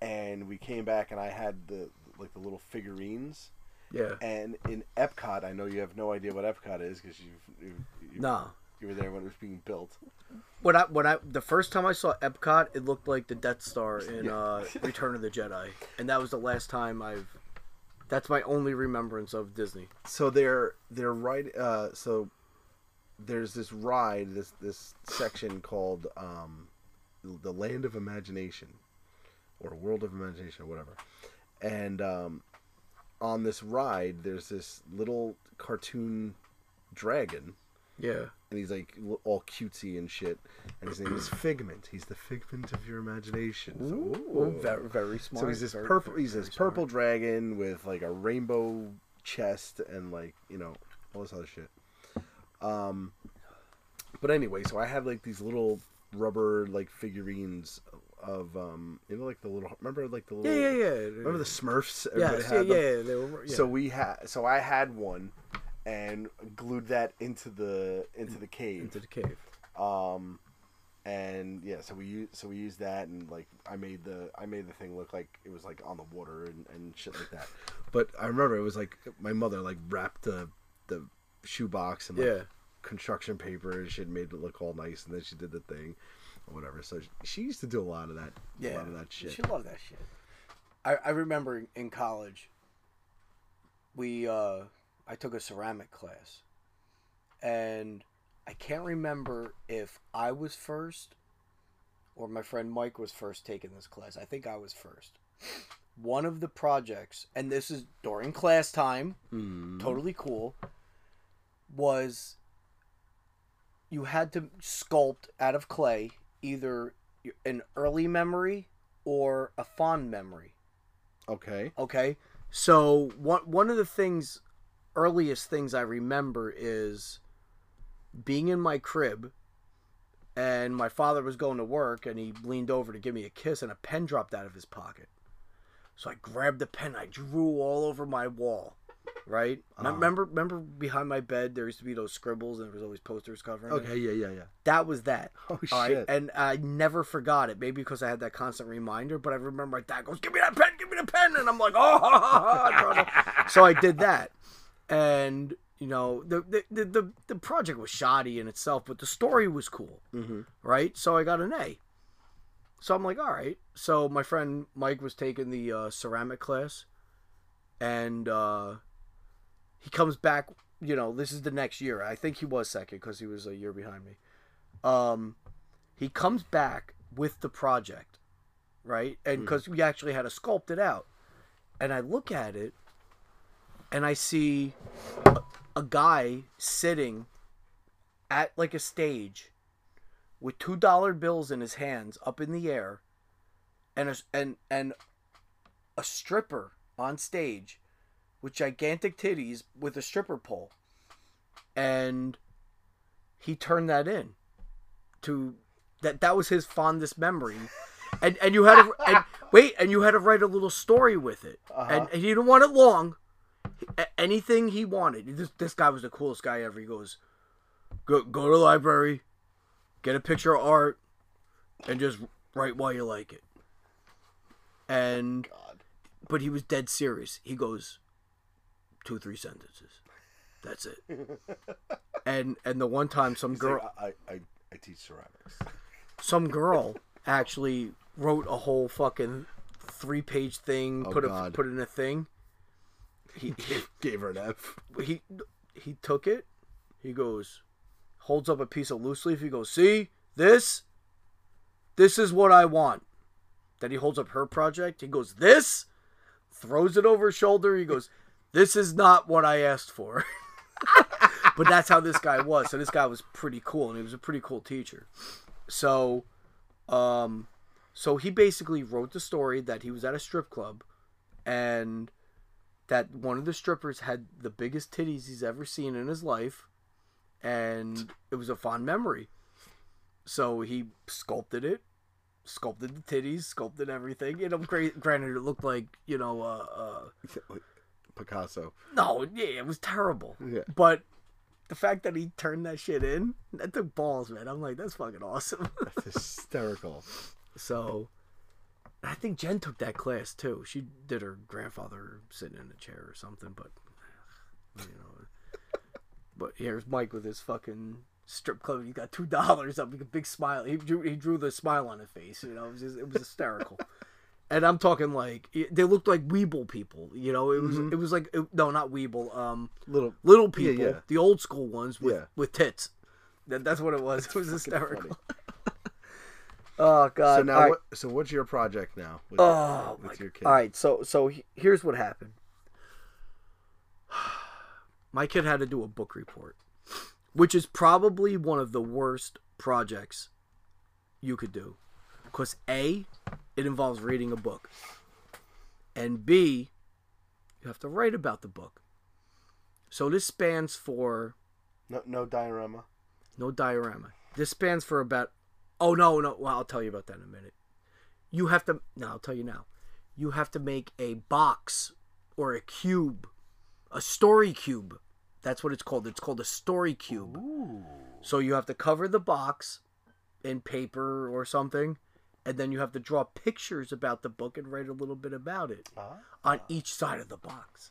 and we came back, and I had the like the little figurines. Yeah. And in Epcot, I know you have no idea what Epcot is because you've, you've you, No. you were there when it was being built. When I when I the first time I saw Epcot, it looked like the Death Star in Yeah. uh, Return of the Jedi, and that was the last time I've. That's my only remembrance of Disney. so they're they're right uh so there's this ride this this section called um the land of imagination or world of imagination or whatever and um on this ride there's this little cartoon dragon Yeah. and he's like all cutesy and shit and his name is figment he's the figment of your imagination so, ooh. very very smart. So he's this very, purple. he's this smart. purple dragon with like a rainbow chest and like you know all this other shit. Um, but anyway, so I had like these little rubber like figurines of um, you know, like the little. Remember, like the little. Yeah, yeah, yeah. Remember the Smurfs? Everybody Yes, yeah, had yeah, them? yeah. They were, yeah. So we had, so I had one, and glued that into the into the cave. into the cave. Um, and yeah, so we use so we used that, and like I made the I made the thing look like it was like on the water and, and shit like that. But I remember it was like my mother like wrapped the the shoebox and like Yeah. construction paper and shit, made it look all nice, and then she did the thing or whatever. So she, she used to do a lot of that, a Yeah, lot of that shit. She loved that shit. I, I remember in college, we uh, I took a ceramic class, and I can't remember if I was first or my friend Mike was first taking this class. I think I was first. One of the projects, and this is during class time, Mm. totally cool, was you had to sculpt out of clay either an early memory or a fond memory. Okay. Okay, so one one of the things, earliest things I remember is being in my crib, and my father was going to work, and he leaned over to give me a kiss, and a pen dropped out of his pocket. So I grabbed the pen, I drew all over my wall. Right? Uh-huh. Remember, remember behind my bed there used to be those scribbles, and there was always posters covering. it? Okay. Yeah. Yeah. Yeah. That was that. Oh All right, shit. and I never forgot it. Maybe because I had that constant reminder, but I remember my dad goes, "Give me that pen, give me the pen," and I'm like, "Oh!" ha, ha, ha," so I did that, and you know, the the, the the the project was shoddy in itself, but the story was cool, mm-hmm. right? So I got an A. So I'm like, all right. So my friend Mike was taking the uh, ceramic class, and uh, he comes back. You know, this is the next year. I think he was second because he was a year behind me. Um, he comes back with the project, right? And because we actually had to sculpt it out, and I look at it, and I see a, a guy sitting at like a stage with two dollar bills in his hands up in the air and a, and and a stripper on stage with gigantic titties with a stripper pole. And he turned that in to that that was his fondest memory. And and you had to and wait and you had to write a little story with it. And, and he didn't want it long. Anything he wanted. This, this guy was the coolest guy ever. He goes go go to the library get a picture of art and just write why you like it. And but he was dead serious. He goes two three sentences that's it and and the one time some girl I, I I teach ceramics. some girl actually wrote a whole fucking three page thing Oh, put it God. put in a thing he, he Gave her an F. he he took it. He goes, holds up a piece of loose leaf. He goes, "See this? This is what I want." Then he holds up her project. He goes, "This." Throws it over his shoulder. He goes, "This is not what I asked for." but that's how this guy was. So this guy was pretty cool, and he was a pretty cool teacher. So, um, so he basically wrote the story that he was at a strip club, and that one of the strippers had the biggest titties he's ever seen in his life, and it was a fond memory. So he sculpted it, sculpted the titties, sculpted everything. You know, gra- granted, it looked like you know, uh, uh, Picasso. no, yeah, it was terrible. Yeah. But the fact that he turned that shit in, that took balls, man. I'm like, that's fucking awesome. That's hysterical. so, I think Jen took that class too. She did her grandfather sitting in a chair or something, but you know. but here's Mike with his fucking strip club. He got two dollars up, a big smile. He drew he drew the smile on his face. You know, it was just, it was hysterical. and I'm talking like they looked like Weeble people. You know, it was it was like it, no, not Weeble. Um, Little. little people, yeah. the old school ones with Yeah. with tits. That, that's what it was. It was hysterical. oh God! So now, right. what, so what's your project now? With, Oh with my your God. kid? All right, so so he- here's what happened. My kid had to do a book report, which is probably one of the worst projects you could do, because a, it involves reading a book, and b, you have to write about the book. So this spans for No, no diorama. no diorama. This spans for about. Oh no, no. Well, I'll tell you about that in a minute. you have to now I'll tell you now. You have to make a box or a cube, a story cube. That's what it's called. It's called a story cube. Ooh. So you have to cover the box in paper or something, and then you have to draw pictures about the book and write a little bit about it Ah. on each side of the box.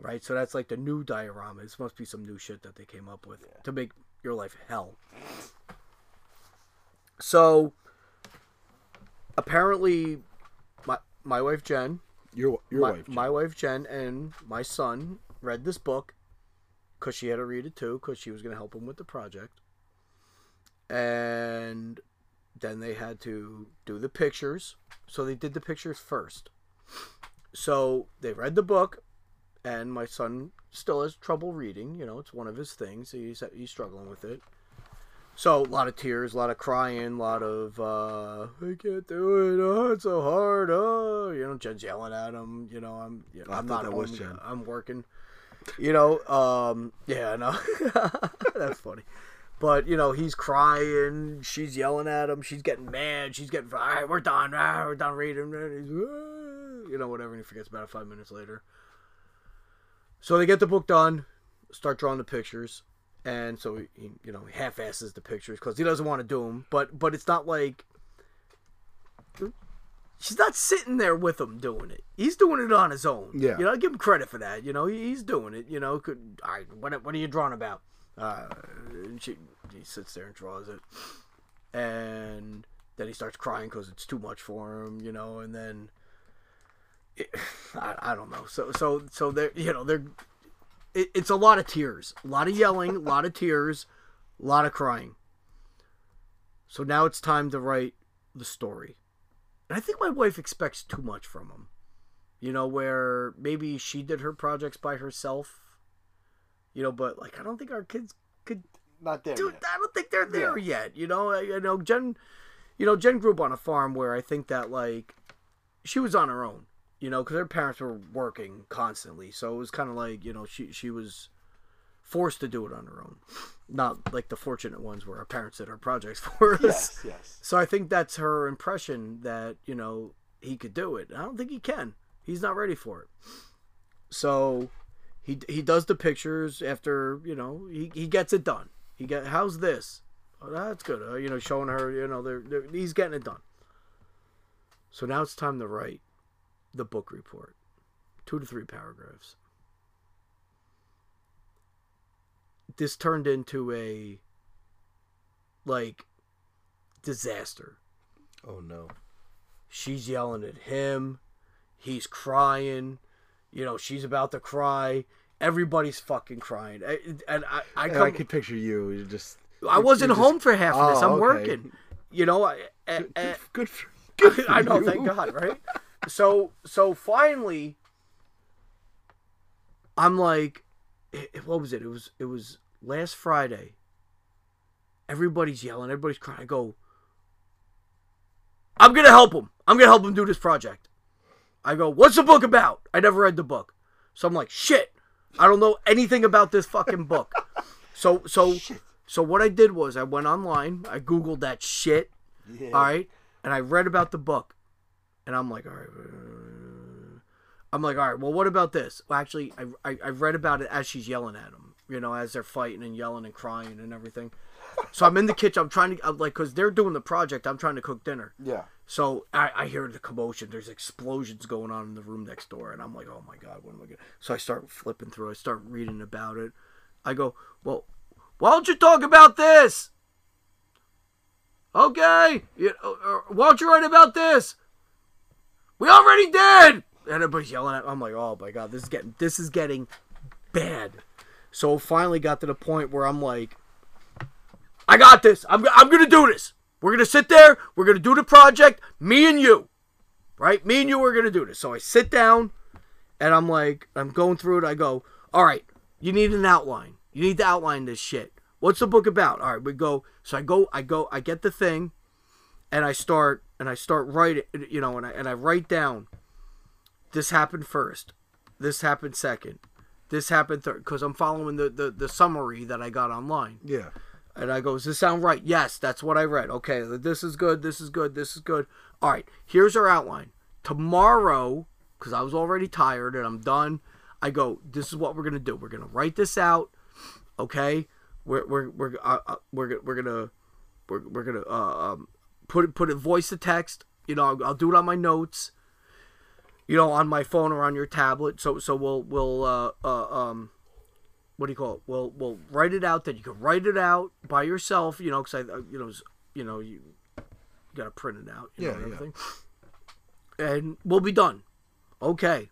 Right? So that's like the new diorama. This must be some new shit that they came up with to make your life hell. So apparently my my wife Jen, Your your my, wife. my wife Jen and my son read this book because she had to read it too because she was going to help him with the project. And then they had to do the pictures. So they did the pictures first. So they read the book, and my son still has trouble reading. You know, it's one of his things. He's he's struggling with it. So a lot of tears, a lot of crying, a lot of uh, I can't do it. Oh, it's so hard. Oh, you know, Jen's yelling at him. You know, I'm you know, I'm not that was home. Jen. I'm working. You know, um, yeah, no, that's funny. But you know, he's crying. She's yelling at him. She's getting mad. She's getting. All right, we're done. Ah, we're done reading. And he's, "Ah," you know, whatever. And he forgets about it five minutes later. So they get the book done, start drawing the pictures, and so he, he, you know, he half-asses the pictures because he doesn't want to do them. But but it's not like she's not sitting there with him doing it. He's doing it on his own. Yeah. you know, I give him credit for that. You know, he, he's doing it. You know, could all right. What what are you drawing about? Uh, she he sits there and draws it, and then he starts crying because it's too much for him. You know, and then. I, I don't know. So so so they're you know they're it, it's a lot of tears, a lot of yelling, a lot of tears, a lot of crying. So now it's time to write the story. And I think my wife expects too much from him. You know, where maybe she did her projects by herself. You know, but like I don't think our kids could Not there Dude, yet. I don't think they're there yet. You know, I, I know Jen. You know, Jen grew up on a farm where I think that like she was on her own. You know, because her parents were working constantly, so it was kind of like you know she she was forced to do it on her own, not like the fortunate ones where our parents did our projects for us. Yes, yes. So I think that's her impression that you know he could do it. I don't think he can. He's not ready for it. So he he does the pictures after you know he, he gets it done. He get how's this? Oh, that's good. Uh, you know, showing her you know they're, they're he's getting it done. So now it's time to write the book report, two to three paragraphs. This turned into a like disaster. Oh no. She's yelling at him. He's crying. You know, she's about to cry. Everybody's fucking crying. I- And I, I, I, come, I could picture you. You just. I wasn't just- home for half of this. Oh, I'm okay. working. You know, I, I, Good, I, good eh. for. Good for I know, you. thank God, right? So, so finally, I'm like, it, it- what was it? It was, it was last Friday. Everybody's yelling, everybody's crying. I go, I'm gonna help him. I'm gonna help him do this project. I go, what's the book about? I never read the book, so I'm like, shit. I don't know anything about this fucking book. So, so, so what I did was I went online. I googled that shit. Yeah. All right. And I read about the book. And I'm like, all right. uh, I'm like, all right, well, what about this? Well, actually, I, I, I read about it as she's yelling at him, you know, as they're fighting and yelling and crying and everything. So I'm in the kitchen. I'm trying to, I'm like, because they're doing the project, I'm trying to cook dinner. Yeah. So I, I hear the commotion. There's explosions going on in the room next door, and I'm like, "Oh my god, what am I gonna?" So I start flipping through. I start reading about it. I go, "Well, why don't you talk about this?" Okay, you know, or, why don't you write about this? We already did. And everybody's yelling at. Me. I'm like, "Oh my god, this is getting this is getting bad." So finally got to the point where I'm like, "I got this. I'm I'm gonna do this." We're gonna sit there. We're gonna do the project. Me and you, right? Me and you are gonna do this. So I sit down, and I'm like, I'm going through it. I go, all right. You need an outline. You need to outline this shit. What's the book about? All right, we go. So I go. I go. I get the thing, and I start. And I start writing. You know, and I and I write down. This happened first. This happened second. This happened third. Because I'm following the, the the summary that I got online. Yeah. And I go, Does this sound right? Yes, that's what I read. Okay, this is good, this is good, this is good. All right, here's our outline. Tomorrow, because I was already tired and I'm done, I go, This is what we're going to do. We're going to write this out. Okay? We're, we're, we're, uh, uh, we're, we're going to. We're, we're gonna uh, um, put it put it voice to text. You know, I'll, I'll do it on my notes. You know, on my phone or on your tablet. So so we'll we'll uh, uh um what do you call it? We'll we'll write it out. Then you can write it out by yourself. You know, because I you know you know you, you gotta print it out. You Yeah, know, and yeah. everything. And we'll be done. Okay.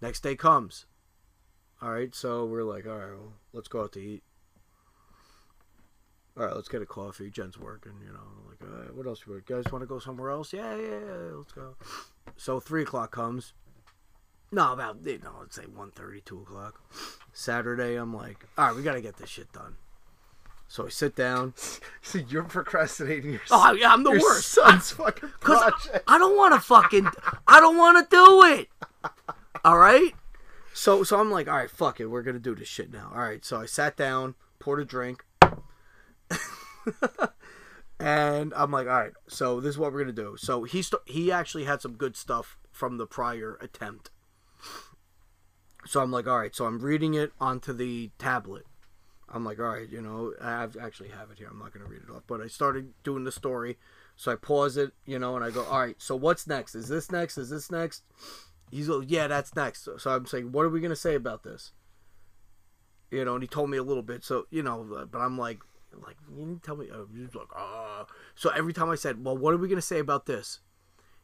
Next day comes. All right, so we're like, all right, well, let's go out to eat. All right, let's get a coffee. Jen's working, you know. Like, uh, what else? You guys want to go somewhere else? Yeah, yeah, yeah, let's go. So three o'clock comes. No, about you know, let's say 1.30, 2 o'clock. Saturday, I'm like, all right, we gotta get this shit done. So I sit down. So you're procrastinating your, Oh yeah, I'm the your worst. son's fucking Cause I. I don't want to fucking, I don't want to do it. All right. So so I'm like, all right, fuck it, we're gonna do this shit now. All right. So I sat down, poured a drink, and I'm like, all right. So this is what we're gonna do. So he st- he actually had some good stuff from the prior attempt. So I'm like, all right. So I'm reading it onto the tablet. I'm like, all right, you know, I actually have it here. I'm not going to read it off, but I started doing the story. So I pause it, you know, and I go, all right, so what's next? Is this next? Is this next? He's like, yeah, that's next. So, so I'm saying, what are we going to say about this? You know, and he told me a little bit. So, you know, uh, but I'm like, like, you didn't tell me. Uh, he's like, ah. So every time I said, well, what are we going to say about this?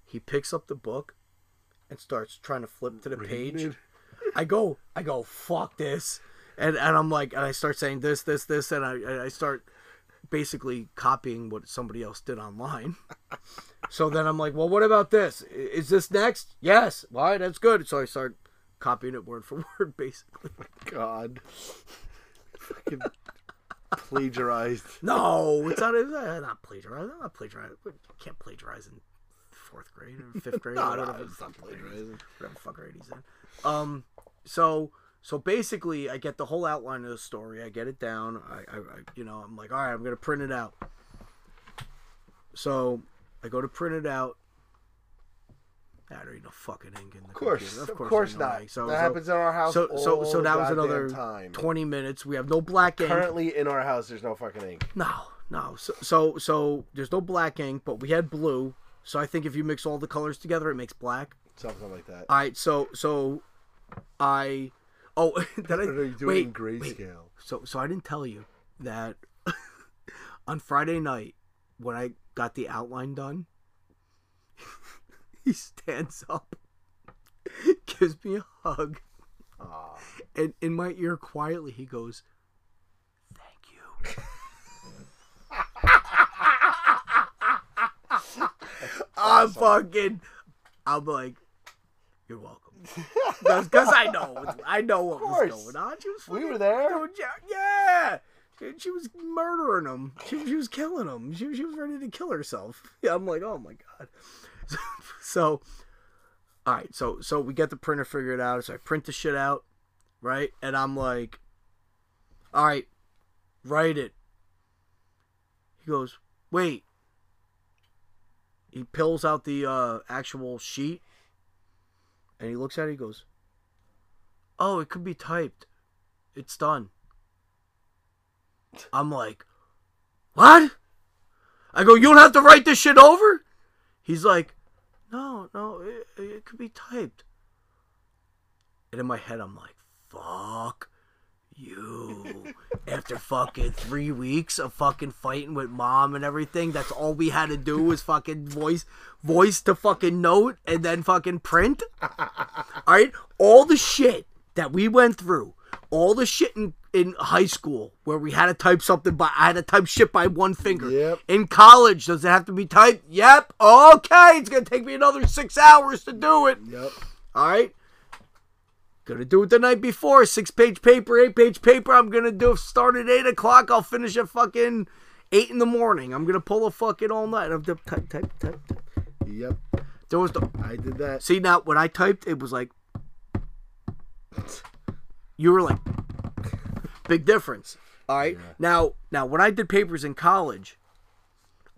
He picks up the book and starts trying to flip to the page. I go, I go, fuck this, and and I'm like, and I start saying this, this, this, and I and I start basically copying what somebody else did online. so then I'm like, well, what about this? Is this next? Yes. All right, that's good. So I start copying it word for word, basically. My god. Fucking plagiarized. No, it's not. It's not plagiarized. I'm not plagiarizing. You can't plagiarize in fourth grade or fifth grade. No, or no, whatever it's not fucking grade it is. plagiarizing. whatever fuck grade he's in. Um, so so basically, I get the whole outline of the story. I get it down. I, I, I you know, I'm like, all right, I'm gonna print it out. So I go to print it out. I don't need no fucking ink in the Of course, computer. of course, there's no not. ink. So, that so, happens in our house. so so so that was another time. twenty minutes. We have no black ink. Currently in our house, there's no fucking ink. No, no. So, so so there's no black ink, but we had blue. So I think if you mix all the colors together, it makes black. Something like that. All right. So so I oh did I Or are you doing wait, it in wait. grayscale? So so I didn't tell you that on Friday night when I got the outline done, he stands up, gives me a hug, Aw. and in my ear quietly he goes, "Thank you." I'm fucking. I'm like, you're welcome. Because I know, I know what was going on. She was We were there. Yeah, she, she was murdering him. She, she was killing him. She, she was ready to kill herself. Yeah, I'm like, oh my god. So, so, all right. So, so we get the printer figured out. So I print the shit out, right? And I'm like, all right, write it. He goes, wait. He pulls out the uh, actual sheet, and he looks at it. He goes, "Oh, it could be typed. It's done." I'm like, "What?" I go, "You don't have to write this shit over." He's like, "No, no, it, it could be typed." And in my head, I'm like, "Fuck." You after fucking three weeks of fucking fighting with mom and everything, that's all we had to do was fucking voice voice to fucking note and then fucking print. Alright? All the shit that we went through, all the shit in, in high school where we had to type something by I had to type shit by one finger. Yep. In college, does it have to be typed? Yep. Okay, it's gonna take me another six hours to do it. Yep. All right. Gonna do it the night before. Six page paper, eight page paper. I'm gonna do it start at eight o'clock. I'll finish at fucking eight in the morning. I'm gonna pull a fucking all night. I'm type, type, type, type. Yep. There was the I did that. see now when I typed, it was like you were like big difference. All right. Now, now when I did papers in college,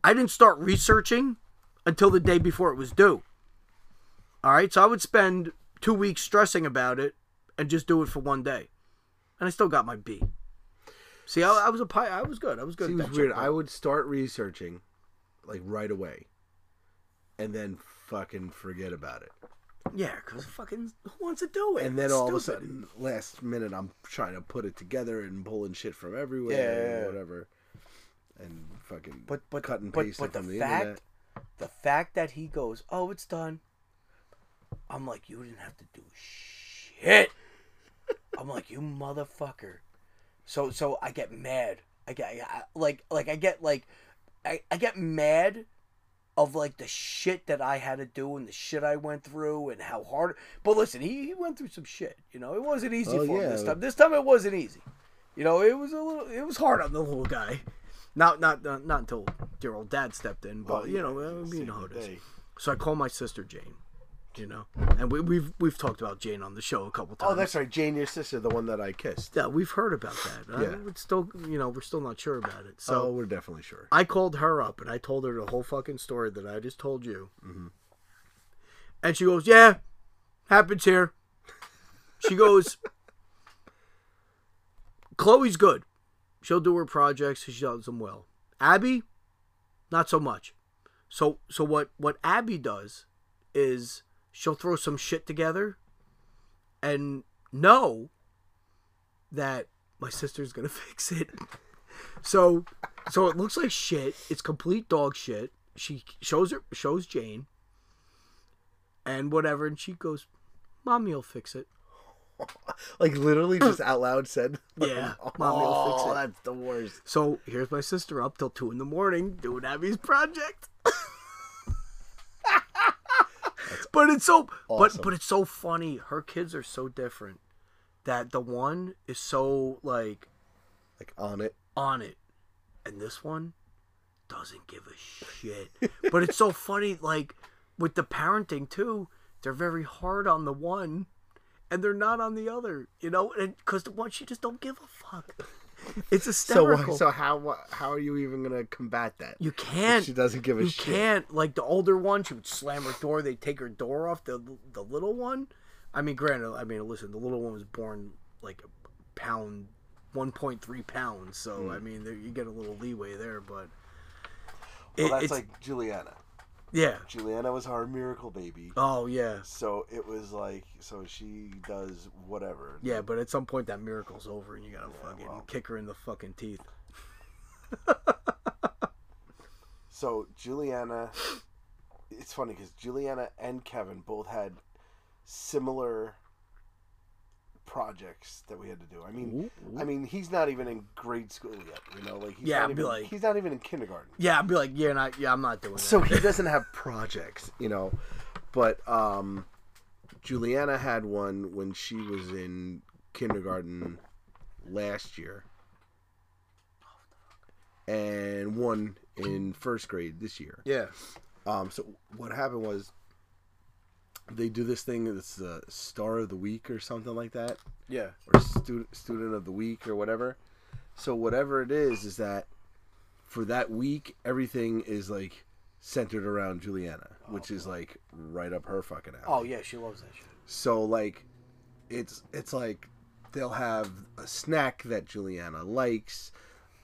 I didn't start researching until the day before it was due. All right. So I would spend two weeks stressing about it and just do it for one day, and I still got my B. See, I, I was a pi- I was good. I was good. at Seems that weird. I would start researching, like right away, and then fucking forget about it. Yeah, because fucking who wants to do it? And then It's all of a sudden, last minute, I'm trying to put it together and pulling shit from everywhere, Yeah, and whatever, and fucking but but cut and but, paste but it from the the, fact internet. the fact that he goes, "Oh, it's done," I'm like, you didn't have to do shit. I'm like, you motherfucker. So so I get mad. I get I, like like I get like I, I get mad of like the shit that I had to do and the shit I went through and how hard. But listen, he, he went through some shit. You know, it wasn't easy Oh, for him this time. This time it wasn't easy. You know, it was a little. It was hard on the little guy. Not not not, not until dear old dad stepped in, but Oh, you yeah, know, uh, you know how it is. So I call my sister Jane. You know, and we, we've we've talked about Jane on the show a couple times. Oh, that's right, Jane, your sister, the one that I kissed. yeah, we've heard about that. Uh, Yeah. it's still, you know, we're still not sure about it. So oh, we're definitely sure. I called her up and I told her the whole fucking story that I just told you. And she goes, "Yeah, happens here." She goes, "Chloe's good. She'll do her projects. She does them well. Abby, not so much. So, so what? What Abby does is she'll throw some shit together, and know that my sister's gonna fix it." So, so it looks like shit. It's complete dog shit. She shows her shows Jane, and whatever, and she goes, "Mommy will fix it." Like literally just out loud said, Yeah, mommy will fix oh, it. that's the worst. So here's my sister up till two in the morning doing Abby's project. But it's so, awesome. but but it's so funny. Her kids are so different that the one is so like Like on it. on it, and this one doesn't give a shit. but it's so funny, like with the parenting too. They're very hard on the one, and they're not on the other. You know, because the one she just don't give a fuck. It's So hysterical. why- so how how are you even gonna combat that? you can't. She doesn't give a you shit. You can't. Like the older one, she would slam her door. They'd take her door off. The the little one, I mean, granted, I mean, listen, the little one was born like a pound, one point three pounds. So Hmm. I mean, there, you get a little leeway there, but Well, it- that's it's like Juliana. Yeah. Juliana was our miracle baby. Oh yeah, So it was like, so she does whatever. yeah. But at some point, that miracle's over, and you gotta fucking well. kick her in the fucking teeth. So Juliana, it's funny because Juliana and Kevin both had similar projects that we had to do. I mean, I mean, he's not even in grade school yet. You know, like he's Yeah, not I'd be even, like- he's not even in kindergarten. Yeah, I'd be like, yeah, not, yeah, I'm not doing that. So he doesn't have projects, you know. But um Juliana had one when she was in kindergarten last year. And one in first grade this year. yeah, Um, so what happened was they do this thing that's the star of the week or something like that, yeah, or student student of the week or whatever. So whatever it is, is that for that week everything is like centered around Juliana, oh, which is like right up her fucking alley. oh yeah, she loves that shit. So like, it's it's like they'll have a snack that Juliana likes.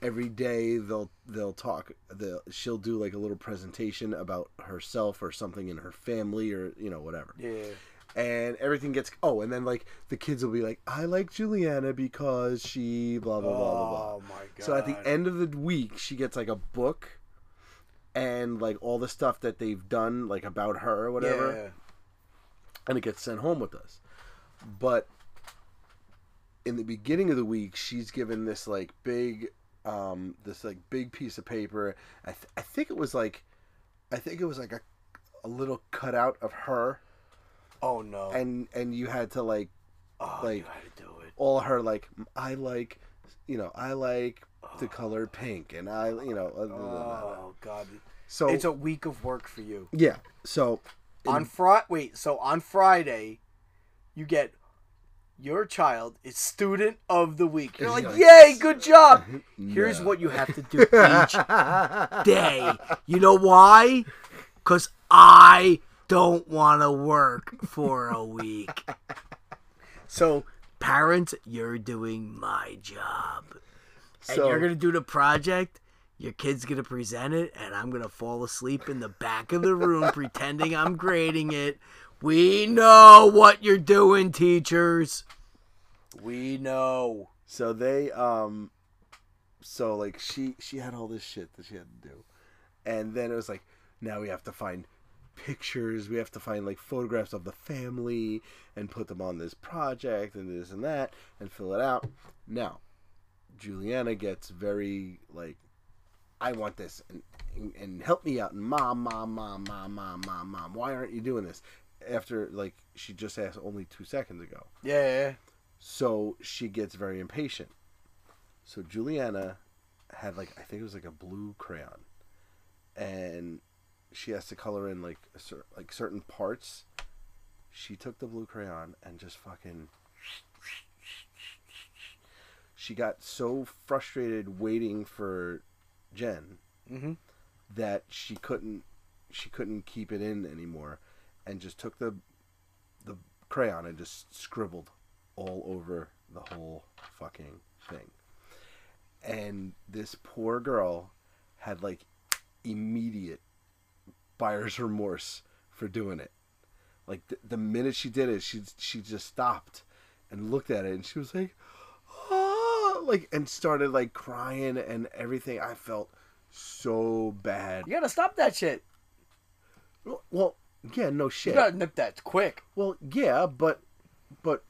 Every day they'll they'll talk. They'll, she'll do like a little presentation about herself or something in her family or you know whatever. Yeah, And everything gets oh, and then like the kids will be like, I like Juliana because she blah blah blah blah blah. Oh my god. So at the end of the week, she gets like a book and like all the stuff that they've done like about her or whatever Yeah. and it gets sent home with us. But in the beginning of the week, she's given this like big, um, this like big piece of paper. I, th- I think it was like, I think it was like a, a little cutout of her, Oh no. and and you had to like oh, like- to do it. all her like I like, you know, I like the color pink, and I you know, blah, blah, blah, blah. Oh god. so It's a week of work for you. yeah, so on Friday, wait, so on Friday, you get your child is student of the week. You're like, yay, good job. Here's what you have to do each day. You know why? Because I don't want to work for a week. So, parents, you're doing my job. And So- you're going to do the project. Your kid's going to present it, and I'm going to fall asleep in the back of the room pretending I'm grading it. We know what you're doing, teachers. We know. So they um so like she she had all this shit that she had to do. And then it was like now we have to find pictures, we have to find like photographs of the family and put them on this project and this and that and fill it out. Now, Juliana gets very like I want this and, and help me out and mom mom mom mom mom mom mom why aren't you doing this after like she just asked only 2 seconds ago. Yeah. So she gets very impatient. So Juliana had like I think it was like a blue crayon, and she has to color in like a cer- like certain parts. She took the blue crayon and just fucking. She got so frustrated waiting for Jen Mm-hmm. that she couldn't she couldn't keep it in anymore, and just took the the crayon and just scribbled all over the whole fucking thing. And this poor girl had like immediate buyer's remorse for doing it. Like the, the minute she did it, she she just stopped and looked at it, and she was like, "Ah!" like and started like crying and everything. I felt so bad. You got to stop that shit. Well, yeah, no You shit. got to nip that quick. Well, yeah, but but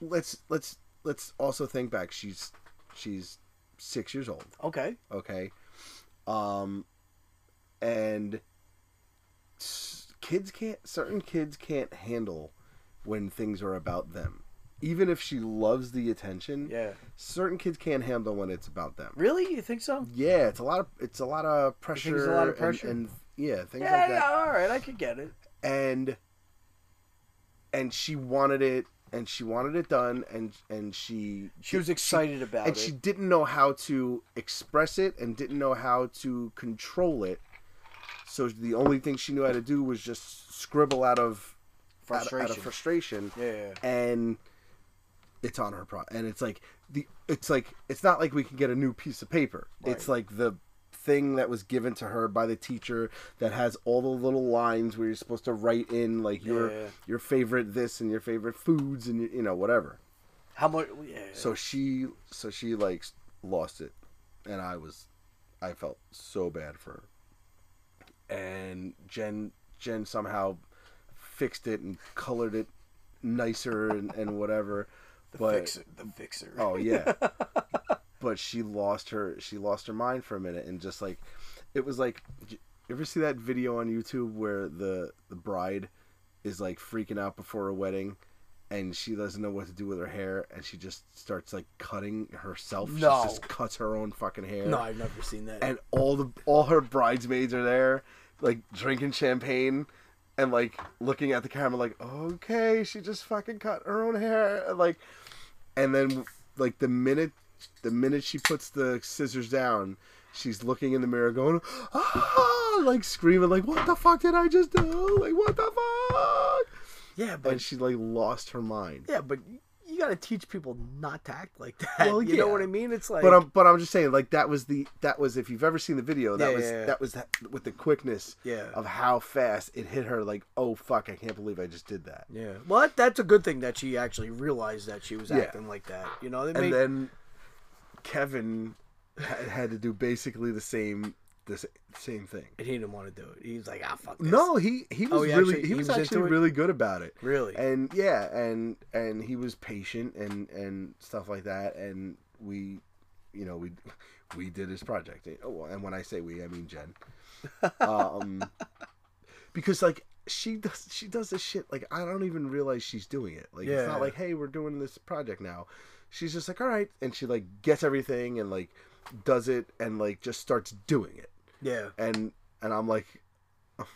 let's let's let's also think back. She's she's six years old. Okay. Okay, um, and kids can't. Certain kids can't handle when things are about them. Even if she loves the attention, Yeah. certain kids can't handle when it's about them. Really? You think so? Yeah, it's a lot of it's a lot of pressure. a lot of and- pressure? and, yeah, things Yeah, like that. yeah, all right, I could get it. and and she wanted it and she wanted it done and and she She was excited about and it. And she didn't know how to express it and didn't know how to control it so the only thing she knew how to do was just scribble out of out Frustration. out of frustration yeah. and it's on her pro and it's like the it's like it's not like we can get a new piece of paper it's like the thing that was given to her by the teacher that has all the little lines where you're supposed to write in like your Yeah. your favorite this and your favorite foods and you know whatever How much? Yeah. so she so she like lost it and i was i felt so bad for her and jen jen somehow fixed it and colored it nicer and, and whatever the but fixer. The fixer. oh yeah but she lost her she lost her mind for a minute and just like it was like you ever see that video on youtube where the the bride is like freaking out before a wedding and she doesn't know what to do with her hair and she just starts like cutting herself No. she just cuts her own fucking hair No, I've never seen that. and all the all her bridesmaids are there like drinking champagne and like looking at the camera like okay she just fucking cut her own hair and, like and then like the minute the minute she puts the scissors down she's looking in the mirror going ah like screaming like what the fuck did i just do like what the fuck yeah, but and she like lost her mind yeah, but you got to teach people not to act like that. Well, you know what I mean? It's like. but I'm but I'm just saying like that was the that was if you've ever seen the video that Yeah, was yeah, yeah. that was that, with the quickness Yeah. of how fast it hit her like oh fuck I can't believe I just did that yeah. Well, that, that's a good thing that she actually realized that she was Yeah. acting like that. You know, they and make, then Kevin ha- had to do basically the same the same thing. And he didn't want to do it. He was like, ah, fuck this. no he he was Oh, he really actually- he was was actually really good about it. Really? and yeah and and he was patient and and stuff like that. And we you know we we did his project. Oh and when i say we i mean jen. Um because like she does she does this shit like i don't even realize she's doing it. Like it's not like hey we're doing this project now she's just like all right and she like gets everything and like does it and like just starts doing it Yeah. and and i'm like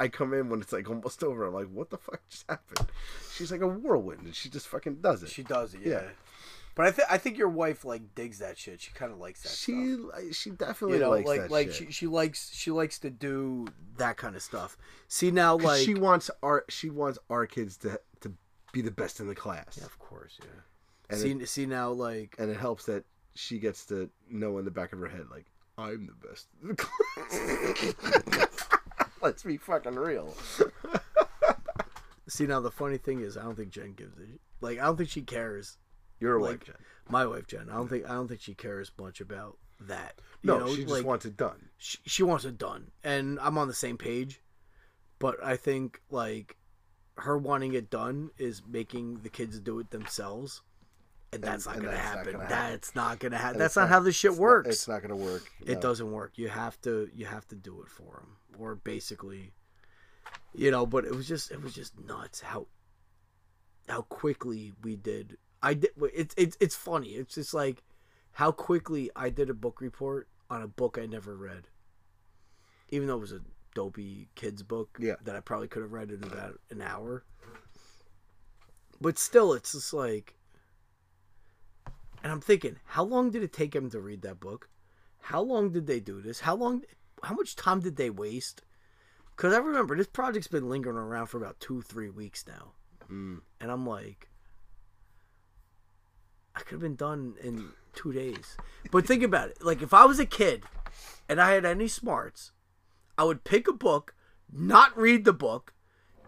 I come in when it's like almost over. I'm like, what the fuck just happened? She's like a whirlwind, and she just fucking does it. She does it, yeah. Yeah. But I think I think your wife like digs that shit. She kind of likes that she li- she definitely You know, likes like that like shit. she she likes she likes to do that kind of stuff. See now like she wants our she wants our kids to to be the best in the class, yeah, of course, yeah. And see see now, like and it helps that she gets to know in the back of her head like I'm the best in the class. Let's be fucking real. see now the funny thing is, I don't think Jen gives it. Like I don't think she cares. You're Like wife, Jen. my wife Jen, I don't think I don't think she cares much about that. No, you know, she just like, wants it done. she, she wants it done and i'm on the same page but i think like her wanting it done is making the kids do it themselves and that's And- not gonna that's not happen. happen. that's not gonna happen that's it's not, how this shit it's not- works. it's not gonna work. it doesn't work. You have to you have to do it for them or basically you know but it was just it was just nuts how how quickly we did i did it's it's it's funny. It's just like how quickly i did a book report on a book i never read. Even though it was a dopey kids book Yeah. that i probably could have read in about an hour. But still it's just like and i'm thinking how long did it take him to read that book how long did they do this? How long? How much time did they waste? Because I remember this project's been lingering around for about two, three weeks now, Mm. and I'm like, I could have been done in two days. But think about it. Like if I was a kid and I had any smarts, I would pick a book, not read the book,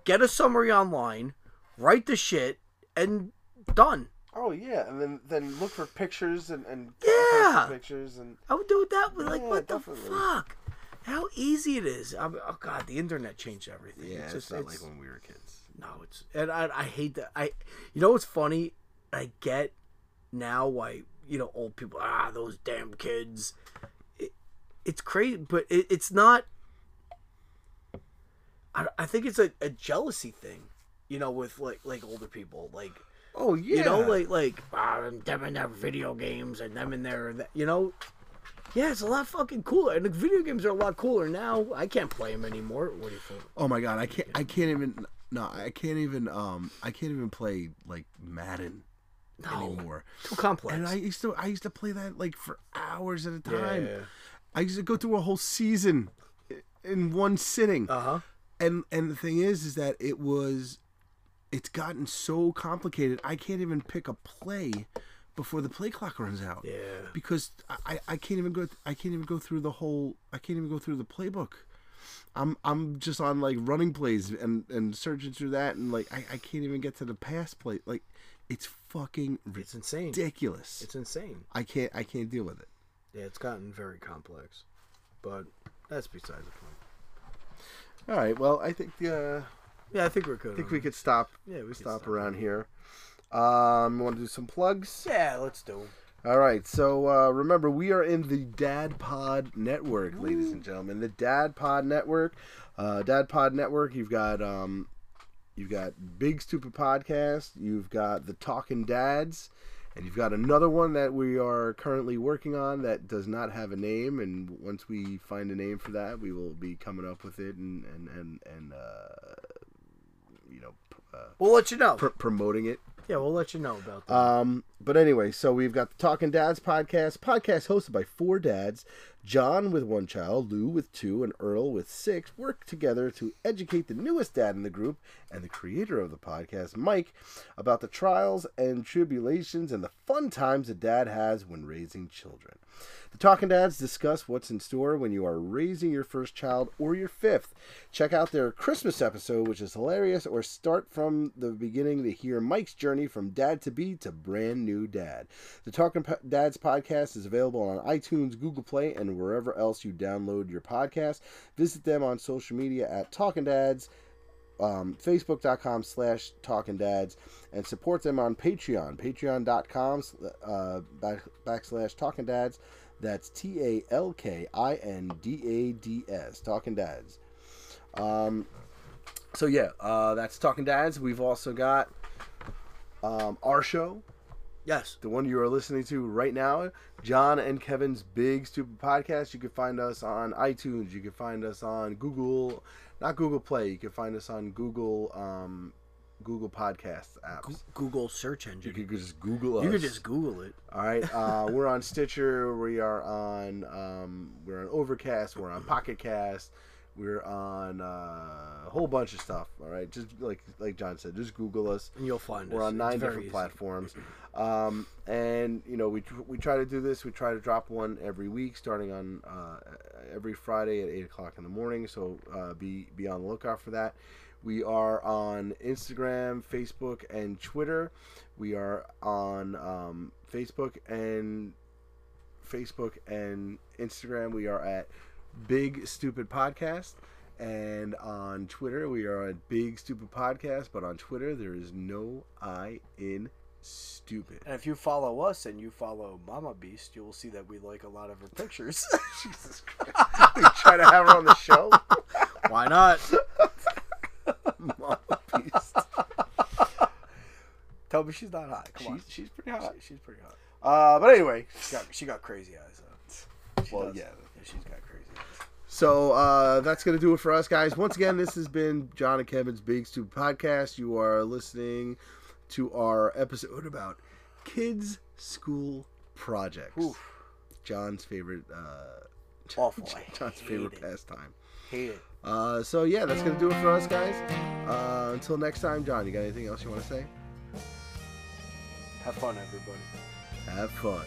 get a summary online, write the shit, and done. Oh yeah, and then then look for pictures and and Yeah. pictures and I would do it that way. Like, Yeah, what definitely. the fuck? How easy it is. I mean, oh god, the internet changed everything. yeah, it's it's, not it's, like when we were kids. no, it's and I I hate that. I you know what's funny? I get now why you know old people ah those damn kids. It, it's crazy, but it, it's not. I, I think it's a, a jealousy thing, you know, with like like older people, like Oh yeah, you know, like like ah, them in their video games and them in their, you know. Yeah, it's a lot fucking cooler, and the video games are a lot cooler now. I can't play them anymore. What do you think? Oh my god, I can't. I can't even. No, I can't even. Um, I can't even play like Madden No, anymore. too complex. And I used to. I used to play that like for hours at a time. yeah. I used to go through a whole season in one sitting. Uh huh. and and the thing is, is that it was. It's gotten so complicated. I can't even pick a play before the play clock runs out. Yeah. because I, I- can't even go I can't even go through the whole I can't even go through the playbook. I'm I'm just on like running plays and and searching through that and like I, I can't even get to the pass play. Like it's fucking It's insane. ridiculous. It's insane. I can't I can't deal with it. Yeah, it's gotten very complex, but that's beside the point. All right. Well, I think the uh, Yeah, I think we're good. I think we could stop Yeah, we could stop stop around here. Um, want to do some plugs? Yeah, let's do. All right. So uh, remember, we are in the Dad Pod Network, ladies and gentlemen. The Dad Pod Network. Uh, Dad Pod Network. You've got um, you've got Big Stupid Podcast. You've got the Talking Dads. And you've got another one that we are currently working on that does not have a name. And once we find a name for that, we will be coming up with it and and and, and uh, you know uh, We'll let you know. pr- promoting it. yeah, we'll let you know about that. Um, but anyway, so we've got the Talking Dads podcast, podcast hosted by four dads. John with one child, Lou with two, and Earl with six work together to educate the newest dad in the group and the creator of the podcast, Mike, about the trials and tribulations and the fun times a dad has when raising children. The Talking Dads discuss what's in store when you are raising your first child or your fifth. Check out their Christmas episode, which is hilarious, or start from the beginning to hear Mike's journey from dad to be to brand new dad. The Talking Dads podcast is available on iTunes, Google Play, and wherever else you download your podcast. Visit them on social media at Talking Dads um, facebook.com slash talking dads and support them on patreon patreon.com uh, back, backslash talking dads. That's t-a-l-k-i-n-d-a-d-s talking dads. Um, so yeah uh, that's talking dads. We've also got um, our show Yes. the one you are listening to right now, John and Kevin's Big Stupid Podcast. You can find us on iTunes. You can find us on Google, not Google Play. You can find us on Google, um, Google Podcasts apps. Google search engine. You could just Google us. You could just Google it. All right, uh, we're on Stitcher. We are on um, we're on Overcast. We're on Pocket Cast. We're on uh, a whole bunch of stuff. All right, just like like John said, just Google us. And you'll find us. We're us. on nine very different platforms, um, and you know we we try to do this. We try to drop one every week, starting on uh, every Friday at eight o'clock in the morning. So uh, be be on the lookout for that. We are on Instagram, Facebook, and Twitter. We are on um, Facebook and Facebook and Instagram. We are at Big Stupid Podcast. And on Twitter, we are at Big Stupid Podcast. But on Twitter, there is no I in stupid. And if you follow us and you follow Mama Beast, you will see that we like a lot of her pictures. Jesus Christ. we try to have her on the show. Why not? Mama Beast. Tell me she's not hot. Come on. She's, she's pretty hot. She- she's pretty hot. Uh, but anyway, She got, she got crazy eyes though. She Well, does. yeah. She's got crazy eyes. So uh, that's going to do it for us, guys. Once again, this has been John and Kevin's Big Stupid Podcast. You are listening to our episode about kids' school projects. Oof. John's favorite. Uh, Awful. John's favorite it. pastime. Hate it. Uh, so yeah, that's going to do it for us, guys. Uh, until next time, John, you got anything else you want to say? Have fun, everybody. Have fun.